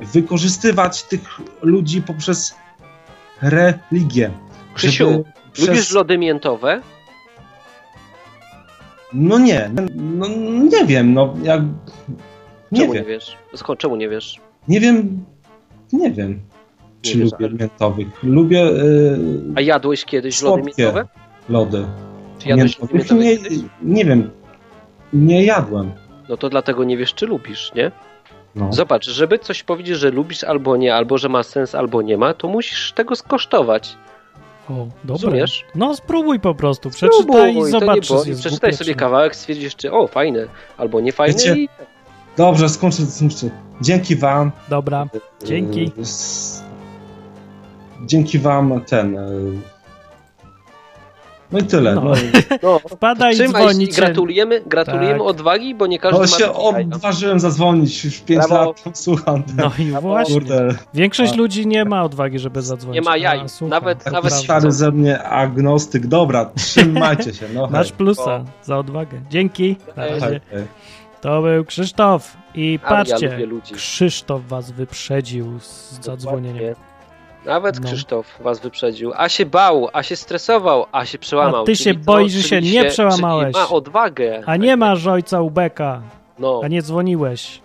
wykorzystywać tych ludzi poprzez religię. Krzysiu, Żeby Lubisz przez- lody miętowe? No nie, no nie wiem, no jak... Nie Czemu wiem, nie wiesz? Skąd, czemu nie wiesz? nie wiem, nie wiem, czy wiesz, lubię ale- miętowych. Lubię yy, A jadłeś kiedyś lody miętowe? lody. Czy jadłeś lody Miętowych miętowe nie, nie wiem, nie jadłem. No to dlatego nie wiesz, czy lubisz, nie? No. Zobacz, żeby coś powiedzieć, że lubisz albo nie, albo że ma sens, albo nie ma, to musisz tego skosztować. O, dobra. Rozumiesz? No spróbuj po prostu, przeczytaj Spróbuj, i zobacz, jest Przeczytaj głupie, sobie czy- kawałek, stwierdzisz, czy o, fajne, albo nie fajne Wiecie- i Dobrze, skończę, skończę. Dzięki wam. Dobra, dzięki. s- Dzięki wam ten... No i tyle. No. No. no, Wpadaj i trzymaj się i dzwonić. gratulujemy, gratulujemy Tak. odwagi, bo nie każdy No ma się odważyłem zadzwonić, już 5 Brawo. lat słucham. No i właśnie. Kurde, Większość A. ludzi nie ma odwagi, żeby zadzwonić. Nie ma jaj. A, Nawet- tak nawet stary ze mnie agnostyk. Dobra, trzymajcie się. No, Masz hej. plusa za odwagę. Dzięki. Na razie. Hej. To był Krzysztof. I ja patrzcie, ludzi. Krzysztof was wyprzedził z zadzwonieniem. Nawet No. Krzysztof was wyprzedził, a się bał, a się stresował, a się przełamał. A ty się boisz, że się nie przełamałeś. Czyli ma odwagę. A nie masz ojca Ubeka, No, a nie dzwoniłeś.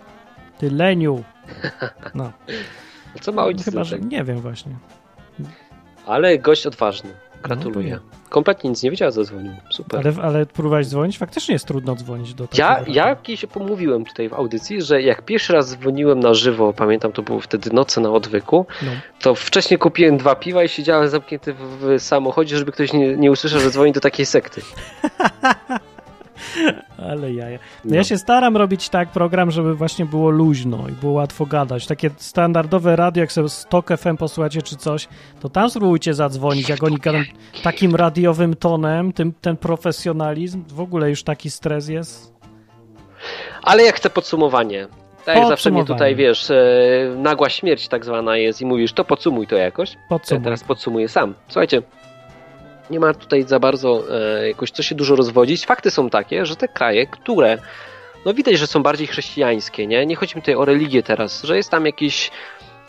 Ty leniu. No, co ma ojciec chyba, że nie wiem właśnie. Ale gość odważny. Gratuluję. No Kompletnie nic nie wiedział, a zadzwonił. Super. Ale, ale próbowałeś dzwonić? Faktycznie jest trudno dzwonić do takiego Ja, ja kiedyś pomówiłem tutaj w audycji, że jak pierwszy raz dzwoniłem na żywo, pamiętam, to było wtedy noce na odwyku, No. to wcześniej kupiłem dwa piwa i siedziałem zamknięty w, w samochodzie, żeby ktoś nie, nie usłyszał, że dzwoni do takiej sekty. Ale jaja. No No. ja się staram robić tak program, żeby właśnie było luźno i było łatwo gadać. Takie standardowe radio, jak sobie Stok FM posłuchacie czy coś, to tam spróbujcie zadzwonić, jak oni gadają takim radiowym tonem, tym, ten profesjonalizm, w ogóle już taki stres jest. Ale jak chcę podsumowanie. Tak jak zawsze mnie tutaj, wiesz, e, nagła śmierć tak zwana jest i mówisz, to podsumuj to jakoś. Podsumuj. Ja teraz podsumuję sam. Słuchajcie, nie ma tutaj za bardzo e, jakoś co się dużo rozwodzić. Fakty są takie, że te kraje, które no widać, że są bardziej chrześcijańskie, nie? Nie chodzi mi tutaj o religię teraz, że jest tam jakieś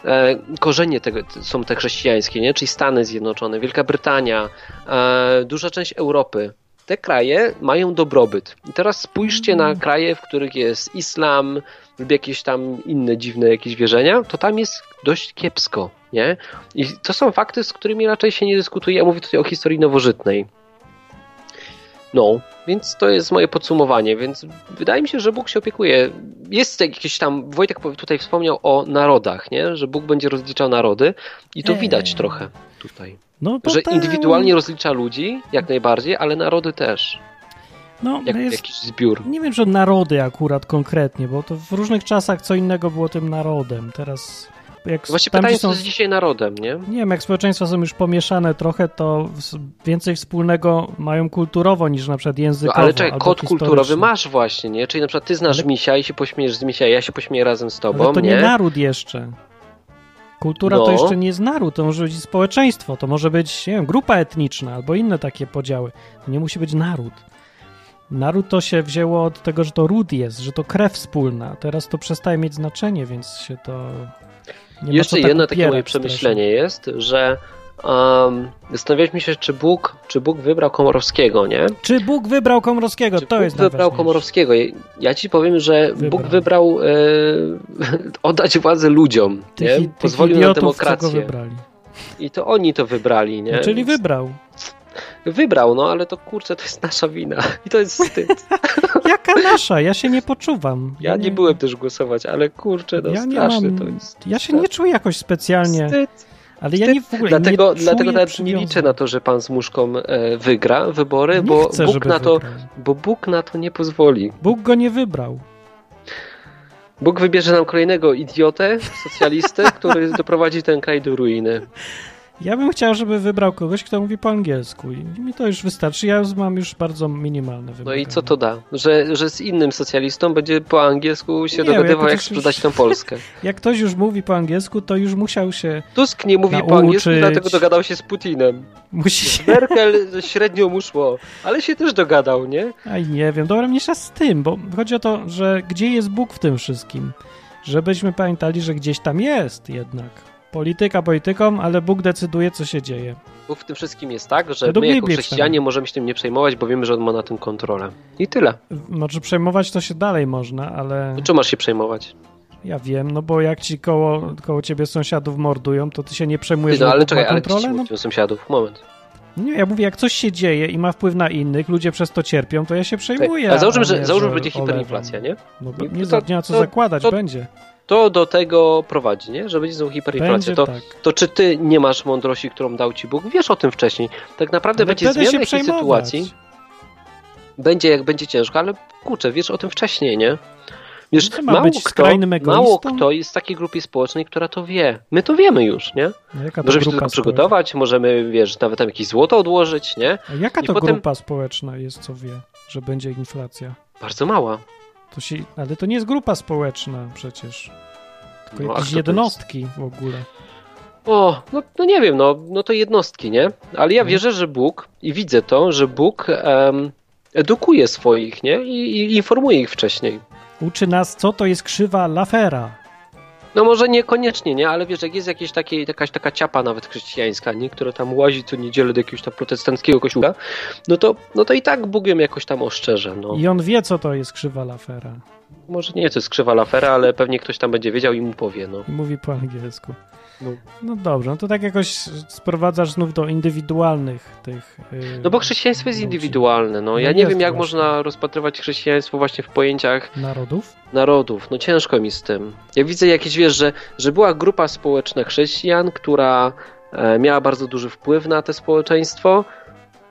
e, korzenie tego są te chrześcijańskie, nie? Czyli Stany Zjednoczone, Wielka Brytania, e, duża część Europy. Te kraje mają dobrobyt. I teraz spójrzcie na kraje, w których jest islam lub jakieś tam inne dziwne jakieś wierzenia, to tam jest dość kiepsko, nie? I to są fakty, z którymi raczej się nie dyskutuje. Ja mówię tutaj o historii nowożytnej. No, więc to jest moje podsumowanie, więc wydaje mi się, że Bóg się opiekuje. Jest jakieś tam, Wojtek tutaj wspomniał o narodach, nie? że Bóg będzie rozliczał narody i to Eee. widać trochę tutaj. No, Że indywidualnie rozlicza ludzi, jak najbardziej, ale narody też, no, jak jest, jakiś zbiór. Nie wiem, że narody akurat konkretnie, bo to w różnych czasach co innego było tym narodem. Teraz jak Właśnie tam, pytanie, gdzie co są, jest dzisiaj narodem, nie? nie wiem, jak społeczeństwa są już pomieszane trochę, to więcej wspólnego mają kulturowo niż na przykład No, językowo. ale czekaj, kod kulturowy masz właśnie, nie? Czyli na przykład ty znasz Ale- misia i się pośmiejesz z misia, ja się pośmieję razem z tobą, Ale to nie, nie? naród jeszcze. Kultura to No. jeszcze nie jest naród, to może być społeczeństwo, to może być, nie wiem, grupa etniczna albo inne takie podziały. To nie musi być naród. Naród to się wzięło od tego, że to ród jest, że to krew wspólna. Teraz to przestaje mieć znaczenie, więc się to. Nie Jeszcze tak jedno takie moje przemyślenie jest, że um, zastanawialiśmy się, czy Bóg, czy Bóg wybrał Komorowskiego, nie? Czy Bóg wybrał Komorowskiego? Czy to Bóg jest wybrał. Komorowskiego. Ja ci powiem, że Wybrał. Bóg wybrał e, oddać władzę ludziom, Tych, nie? tych Pozwolił na idiotów, go demokrację. wybrali. I to oni to wybrali, nie? No, czyli wybrał. Wybrał, no ale to kurczę, to jest nasza wina. I to jest wstyd. Jaka nasza? Ja się nie poczuwam. Ja nie byłem też głosować, ale kurczę, no Ja nie straszne mam, to jest. ja się nie czuję jakoś specjalnie, Wstyd. ale ja nie w ogóle Dlatego, nie dlatego nawet nie liczę na to, że pan z muszką e, wygra wybory, Nie bo chcę, Bóg na to, bo Bóg na to nie pozwoli. Bóg go nie wybrał. Bóg wybierze nam kolejnego idiotę, socjalistę, który doprowadzi ten kraj do ruiny. Ja bym chciał, żeby wybrał kogoś, kto mówi po angielsku i mi to już wystarczy. Ja już mam już bardzo minimalne No wymagania. i co to da? Że, że z innym socjalistą będzie po angielsku się Nie, dogadywał, jak jak sprzedać już- tę Polskę. Jak ktoś już mówi po angielsku, to już musiał się... Tusk nie mówi po Nauczyć. angielsku, dlatego dogadał się z Putinem. Musi się... Merkel średnio mu szło, ale się też dogadał, nie? Aj, nie wiem. Dobra, mniejsza z tym, bo chodzi o to, że gdzie jest Bóg w tym wszystkim? Żebyśmy pamiętali, że gdzieś tam jest jednak. Polityka polityką, ale Bóg decyduje, co się dzieje. Bo w tym wszystkim jest tak, że Według my jako chrześcijanie możemy się tym nie przejmować, bo wiemy, że on ma na tym kontrolę. I tyle. Może przejmować to się dalej można, ale To masz się przejmować? ja wiem, no bo jak ci koło, koło ciebie sąsiadów mordują, to ty się nie przejmujesz, Ty, no ale Bóg czekaj, ale ci No, sąsiadów? Moment. nie, ja mówię, jak coś się dzieje i ma wpływ na innych, ludzie przez to cierpią, to ja się przejmuję. A załóżmy, a że, nie, załóżmy, że będzie hiperinflacja, nie? No, nie, to- za- nie ma co to- zakładać, to- będzie. To do tego prowadzi, nie? Że będzie znowu hiperinflacja. Będzie To, tak. to czy ty nie masz mądrości, którą dał ci Bóg? Wiesz o tym wcześniej. Tak naprawdę Ale będzie zmiana jakiejś sytuacji. Będzie jak będzie ciężko, ale kurczę, wiesz o tym wcześniej, nie? Wiesz, No mało, kto, mało kto jest w takiej grupie społecznej, która to wie. My to wiemy już, nie? Jaka Możemy się tylko przygotować, możemy, wiesz, nawet tam jakieś złoto odłożyć, nie? A jaka I to potem- grupa społeczna jest, co wie, że będzie inflacja? Bardzo mała. To się, ale to nie jest grupa społeczna przecież. Tylko No, jakieś jednostki w ogóle. O, no, no nie wiem, no, no to jednostki, nie? Ale ja Mhm. wierzę, że Bóg i widzę to, że Bóg em, edukuje swoich, nie? I, I informuje ich wcześniej. Uczy nas, co to jest krzywa Lafera. No może niekoniecznie, nie? Ale wiesz, jak jest jakieś takie, jakaś taka ciapa nawet chrześcijańska, nie? Która tam łazi co niedzielę do jakiegoś tam protestanckiego kościoła, no to, no to i tak Bóg jakoś tam oszczerze, no. I on wie, co to jest krzywa Lafera. Może nie, to jest krzywa lafera, ale pewnie ktoś tam będzie wiedział i mu powie, no. I mówi po angielsku. No. No dobrze, no to tak jakoś sprowadzasz znów do indywidualnych tych. Yy, No bo chrześcijaństwo jest ludzi. indywidualne, no. No Ja nie wiem, jak właśnie. można rozpatrywać chrześcijaństwo właśnie w pojęciach Narodów? narodów. No ciężko mi z tym. Ja widzę jakieś, wiesz, że, że była grupa społeczna chrześcijan, która e, miała bardzo duży wpływ na to społeczeństwo.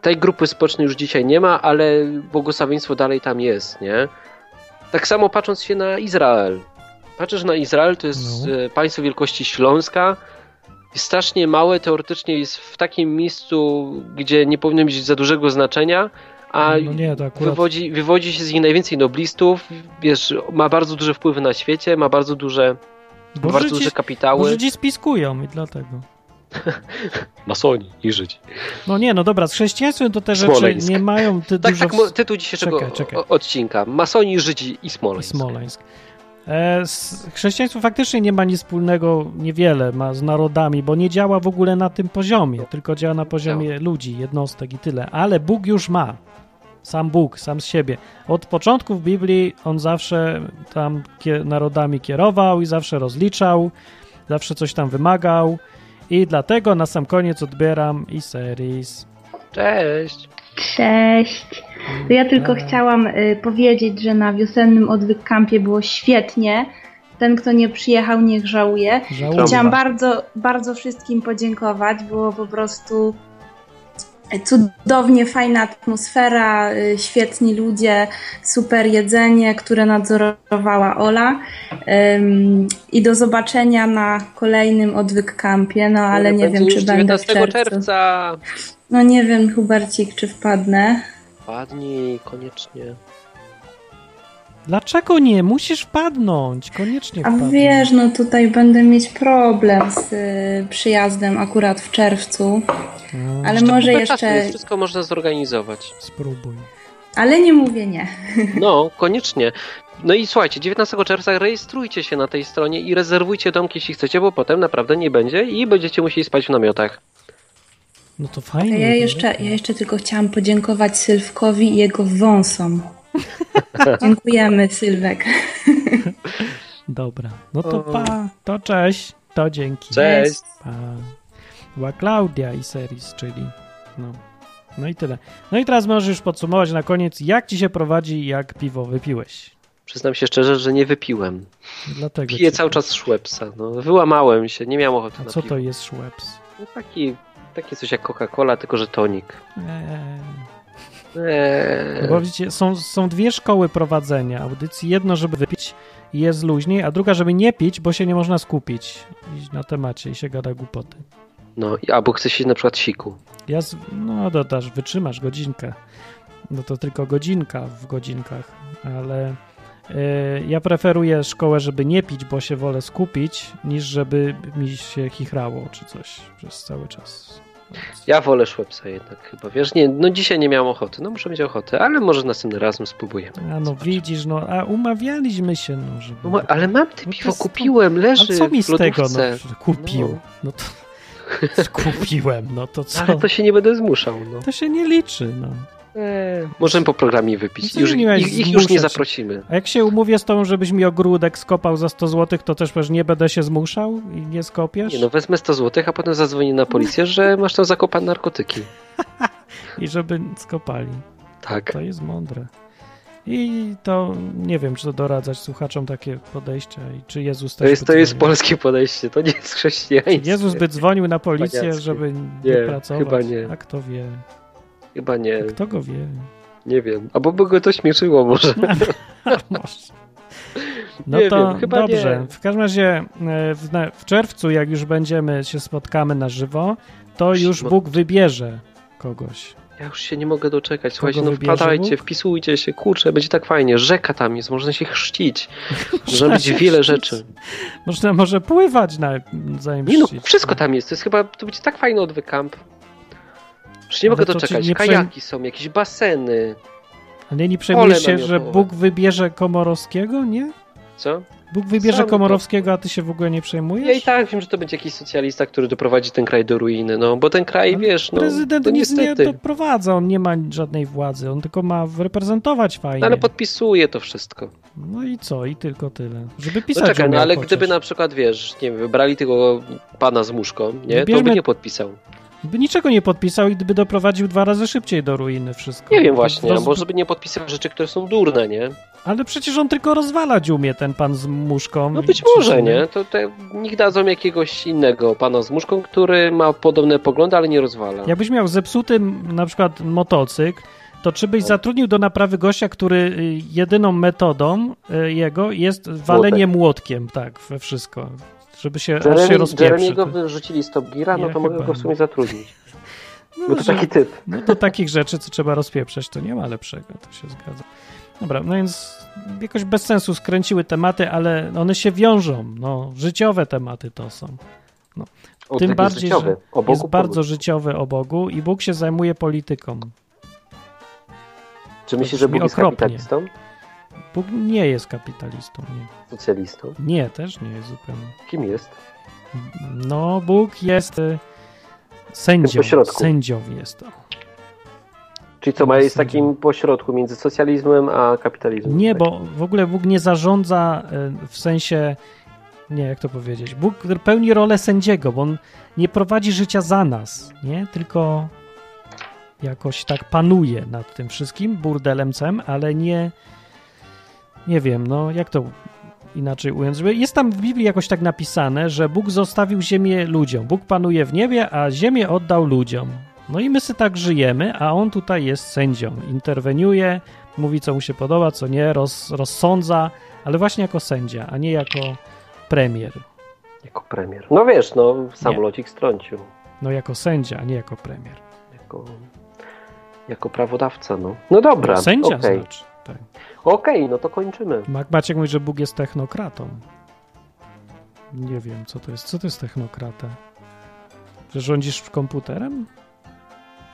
Tej grupy społecznej już dzisiaj nie ma, ale błogosławieństwo dalej tam jest, nie? Tak samo patrząc się na Izrael. Patrzysz na Izrael, to jest No. e, państwo wielkości Śląska. Jest strasznie małe, teoretycznie jest w takim miejscu, gdzie nie powinno mieć za dużego znaczenia, a No nie, to akurat... wywodzi, wywodzi się z nich najwięcej noblistów, wiesz, ma bardzo duże wpływy na świecie, ma bardzo duże, Bo bardzo Żydzi, duże bo kapitały. Żydzi spiskują i dlatego. Masoni i Żydzi. No nie, no dobra, z chrześcijaństwem to te rzeczy Smoleńsk. nie mają ty Tak, dużo... tak, tytuł dzisiejszego Czekaj, czekaj. odcinka. Masoni, Żydzi i Smoleńsk. Smoleńsk. E, chrześcijaństwo faktycznie nie ma nic wspólnego, niewiele ma z narodami, bo nie działa w ogóle na tym poziomie, tylko działa na poziomie ludzi, jednostek i tyle. Ale Bóg już ma. Sam Bóg, sam z siebie. Od początku w Biblii on zawsze tam narodami kierował i zawsze rozliczał, zawsze coś tam wymagał. I dlatego na sam koniec odbieram i series. Cześć. Cześć. To ja tylko chciałam y, powiedzieć, że na wiosennym odwyk kampie było świetnie. Ten, kto nie przyjechał, niech żałuje. Chciałam bardzo, bardzo wszystkim podziękować. Było po prostu cudownie fajna atmosfera, y, świetni ludzie, super jedzenie, które nadzorowała Ola. Ym, I do zobaczenia na kolejnym odwyk kampie. No ale nie wiem, czy będę w 19 czerwcu. czerwca. No nie wiem, Hubercik, czy wpadnę. Padnij, koniecznie. Dlaczego nie? Musisz wpadnąć. Koniecznie A wpadnij. wiesz, no tutaj będę mieć problem z y, przyjazdem akurat w czerwcu, No, ale Jeszcze może kupę czasu jeszcze, jest, Wszystko można zorganizować. Spróbuj. ale nie mówię nie. No, koniecznie. No i słuchajcie, 19 czerwca rejestrujcie się na tej stronie i rezerwujcie domki, jeśli chcecie, bo potem naprawdę nie będzie i będziecie musieli spać w namiotach. No to fajnie. ja to jeszcze, ja jeszcze tylko chciałam podziękować Sylwkowi i jego wąsom. Dziękujemy, Sylwek. Dobra. No to pa. To cześć. To dzięki. Cześć! Pa. Była Klaudia i series, czyli no. No i tyle. No i teraz możesz już podsumować na koniec, jak ci się prowadzi, jak piwo wypiłeś. Przyznam się szczerze, że nie wypiłem. Dlatego Piję cały czas Schweppesa. No, wyłamałem się, nie miałem ochoty A na co piwo. to jest Schweppes? No, taki, taki coś jak Coca-Cola, tylko że tonik. Eee. Eee. Bo widzicie, są, są dwie szkoły prowadzenia audycji. Jedno, żeby wypić i jest luźniej, a druga, żeby nie pić, bo się nie można skupić i na temacie i się gada głupoty. No, i- albo chce się na przykład siku. Ja, z, no dodasz, wytrzymasz godzinkę. No to tylko godzinka w godzinkach, ale y, ja preferuję szkołę, żeby nie pić, bo się wolę skupić, niż żeby mi się chichrało czy coś przez cały czas. Ja wolę Schweppesa jednak chyba, wiesz? Nie, no dzisiaj nie miałem ochoty, no muszę mieć ochotę, ale może następnym razem spróbujemy. A no widzisz, no, a umawialiśmy się, no, żeby... No, ale mam te No piwo, to- kupiłem, leży Ale co mi z tego, no, kupił, no to skupiłem, no to co? Ale to się nie będę zmuszał, no. To się nie liczy, no. Eee, możemy po programie wypić. No Już, ich, ich już nie zaprosimy. A jak się umówię z tobą, żebyś mi ogródek skopał za 100 zł, to też pewnie nie będę się zmuszał i nie skopiesz? Nie no, wezmę 100 zł, a potem zadzwonię na policję, że masz tam zakopane narkotyki. I żeby skopali. Tak. To jest mądre. I to nie wiem, czy to doradzać słuchaczom takie podejścia i czy Jezus To też jest, by to jest polskie podejście, to nie jest chrześcijańskie. Jezus by dzwonił na policję, Cwaniackie. żeby nie, Nie, pracować. chyba nie. A kto wie? Chyba nie, Kto go wie? nie wiem. Albo by go to śmieszyło może. Może. No Nie to wiem, chyba dobrze. nie. W każdym razie e, w, w czerwcu, jak już będziemy się spotkamy na żywo, to już No. Bóg wybierze kogoś. Ja już się nie mogę doczekać. Słuchajcie, Kogo no wpadajcie, Bóg? wpisujcie się, kurczę, będzie tak fajnie. Rzeka tam jest, można się chrzcić. Można robić wiele rzeczy. Można może pływać na zanim Nie no, wszystko tam jest. To jest chyba, to będzie tak fajny odwyk Już nie Ale mogę to ci doczekać. nie Kajaki są, jakieś baseny. Ale nie przejmujesz się, że. Bóg wybierze Komorowskiego, nie? Co? Bóg wybierze Sam to- Komorowskiego, a ty się w ogóle nie przejmujesz? Ja i tak wiem, że to będzie jakiś socjalista, który doprowadzi ten kraj do ruiny, no bo ten kraj, Ale wiesz, no Prezydent to nic nie niestety. doprowadza, on nie ma żadnej władzy, on tylko ma reprezentować fajnie. No, ale podpisuje to wszystko. No i co? I tylko tyle. Żeby No pisać czekaj, no ale chociaż. gdyby na przykład, wiesz, nie wiem, wybrali tego pana z muszką, nie, to Bierzmy- by nie podpisał. By niczego nie podpisał i gdyby doprowadził dwa razy szybciej do ruiny wszystko. Nie wiem To właśnie, roz- albo żeby nie podpisał rzeczy, które są durne, nie? Ale przecież on tylko rozwalać umie, ten pan z muszką. No być może, nie? To te, niech dadzą jakiegoś innego pana z muszką, który ma podobne poglądy, ale nie rozwala. Jakbyś miał zepsuty na przykład motocykl, to czy byś No. zatrudnił do naprawy gościa, który y, jedyną metodą y, jego jest walenie młotkiem, tak, we wszystko. Żeby się, aż się Jeremy, rozpieprzy. Jeremiego To- wyrzucili z Top Geara, no Ja to mogę go w sumie zatrudnić. Bo to że- taki typ. No do takich rzeczy, co trzeba rozpieprzeć, to nie ma lepszego, to się zgadza. Dobra, no więc jakoś bez sensu skręciły tematy, ale one się wiążą. No, życiowe tematy to są. O, Tym taki bardziej, Bogu jest bardzo życiowy o Bogu i Bóg się zajmuje polityką. Czy myślisz, że Bóg jest okropnie. kapitalistą? Bóg nie jest kapitalistą, nie. Socjalistą? Nie, też nie jest zupełnie. Kim jest? No, Bóg jest y, sędzią. pośrodku. Sędzią jest to. Czyli co, ma jest takim pośrodku między socjalizmem a kapitalizmem? Nie, Tak. bo w ogóle Bóg nie zarządza y, w sensie. Nie, jak to powiedzieć? Bóg pełni rolę sędziego, bo on nie prowadzi życia za nas, nie? Tylko jakoś tak panuje nad tym wszystkim burdelem cem, ale nie. Nie wiem, no jak to inaczej ująć? Jest tam w Biblii jakoś tak napisane, że Bóg zostawił ziemię ludziom. Bóg panuje w niebie, a ziemię oddał ludziom. No i my sobie tak żyjemy, a on tutaj jest sędzią. Interweniuje, mówi co mu się podoba, co nie, roz, rozsądza, ale właśnie jako sędzia, a nie jako premier. Jako premier. No wiesz, no samolocik strącił. No jako sędzia, a nie jako premier. Jako, jako prawodawca, no. No dobra, Sędzia okej. znaczy. Tak. Okej, no to kończymy. Ma- Maciek mówi, że Bóg jest technokratą. Nie wiem, co to jest. Co to jest technokrata? Że rządzisz komputerem?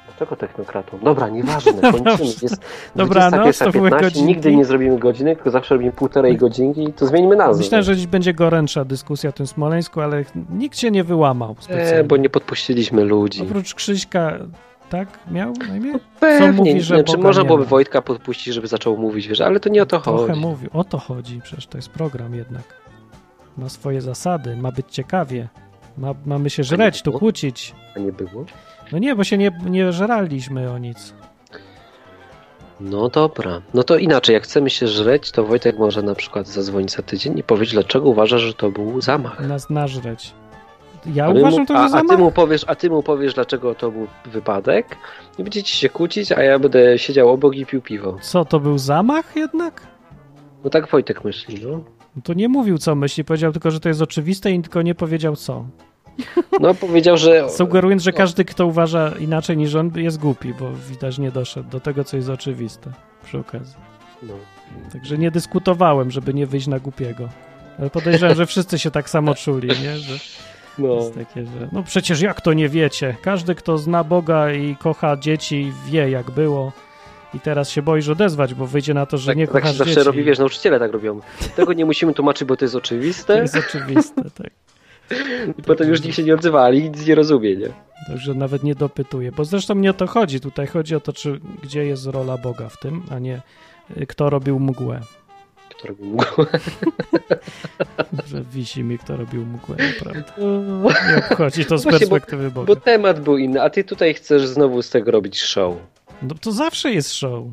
Dlaczego technokratą? Dobra, nieważne, kończymy. Jest były 21.15, godzinki. nigdy nie zrobimy godziny, tylko zawsze robimy półtorej godzinki, to zmienimy nazwę. Myślę, że dziś będzie gorętsza dyskusja o tym Smoleńsku, ale nikt się nie wyłamał specjalnie. E, bo nie podpuściliśmy ludzi. Oprócz Krzyśka, tak miał na imię? Pewnie, mówi, że znaczy, Boga można byłoby. Wojtka podpuścić, żeby zaczął mówić, wiesz, ale to nie o to Trochę chodzi. mówił. O to chodzi, przecież to jest program jednak. Ma swoje zasady, ma być ciekawie. Ma, mamy się żreć, tu kłócić. A nie było? No nie, bo się nie, nie żeraliśmy o nic. No dobra. No to inaczej, jak chcemy się żreć, to Wojtek może na przykład zadzwonić za tydzień i powiedzieć, dlaczego uważa, że to był zamach. Nas nażreć. Ja A uważam mu, to a, za a ty zamach. mu powiesz, a ty mu powiesz, dlaczego to był wypadek i będziecie się kłócić, a ja będę siedział obok i pił piwo. Co, to był zamach jednak? No tak Wojtek myśli, no. No to nie mówił co myśli, powiedział tylko, że to jest oczywiste i tylko nie powiedział co. No powiedział, że... Sugerując, że każdy, kto uważa inaczej niż on, jest głupi, bo widać nie doszedł do tego, co jest oczywiste przy okazji. No. Także nie dyskutowałem, żeby nie wyjść na głupiego. Ale podejrzewam, że wszyscy się tak samo czuli, nie? Że No. jest takie, że no przecież jak to nie wiecie? Każdy, kto zna Boga i kocha dzieci, wie jak było. I teraz się boisz odezwać, bo wyjdzie na to, że Tak, nie tak się kochasz zawsze robi, wiesz, nauczyciele tak robią. Tego nie musimy tłumaczyć, bo to jest To oczywiste. jest oczywiste, tak. I potem już nikt się nie odzywa, ale nic nie rozumie, nie? Także nawet nie dopytuję, bo zresztą nie o to chodzi. Tutaj chodzi o to, czy, gdzie jest rola Boga w tym, a nie y, kto robił mgłę. Kto robi mgłę. Że wisi mi, kto robił mgłę, naprawdę. Nie obchodzi to z Właśnie, bo- perspektywy Boga. Bo temat był inny, a ty tutaj chcesz znowu z tego robić show. No to zawsze jest show.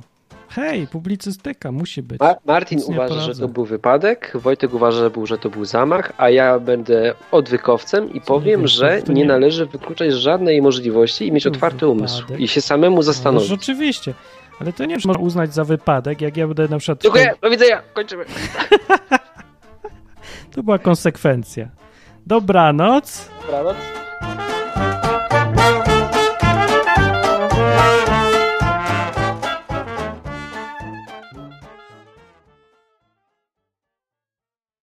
Hej, publicystyka musi być. Ma Martin Nic nie uważa, że to był wypadek, Wojtek uważa, że, był, że to był zamach, a ja będę odwykowcem i powiem, wiesz, że nie nie- należy wykluczać żadnej możliwości i mieć otwarty umysł wypadek. i się samemu No, zastanowić. rzeczywiście. Ale to nie można uznać za wypadek, jak ja będę na przykład... Dziękuję, do widzenia, kończymy. To była konsekwencja. Dobranoc. Dobranoc.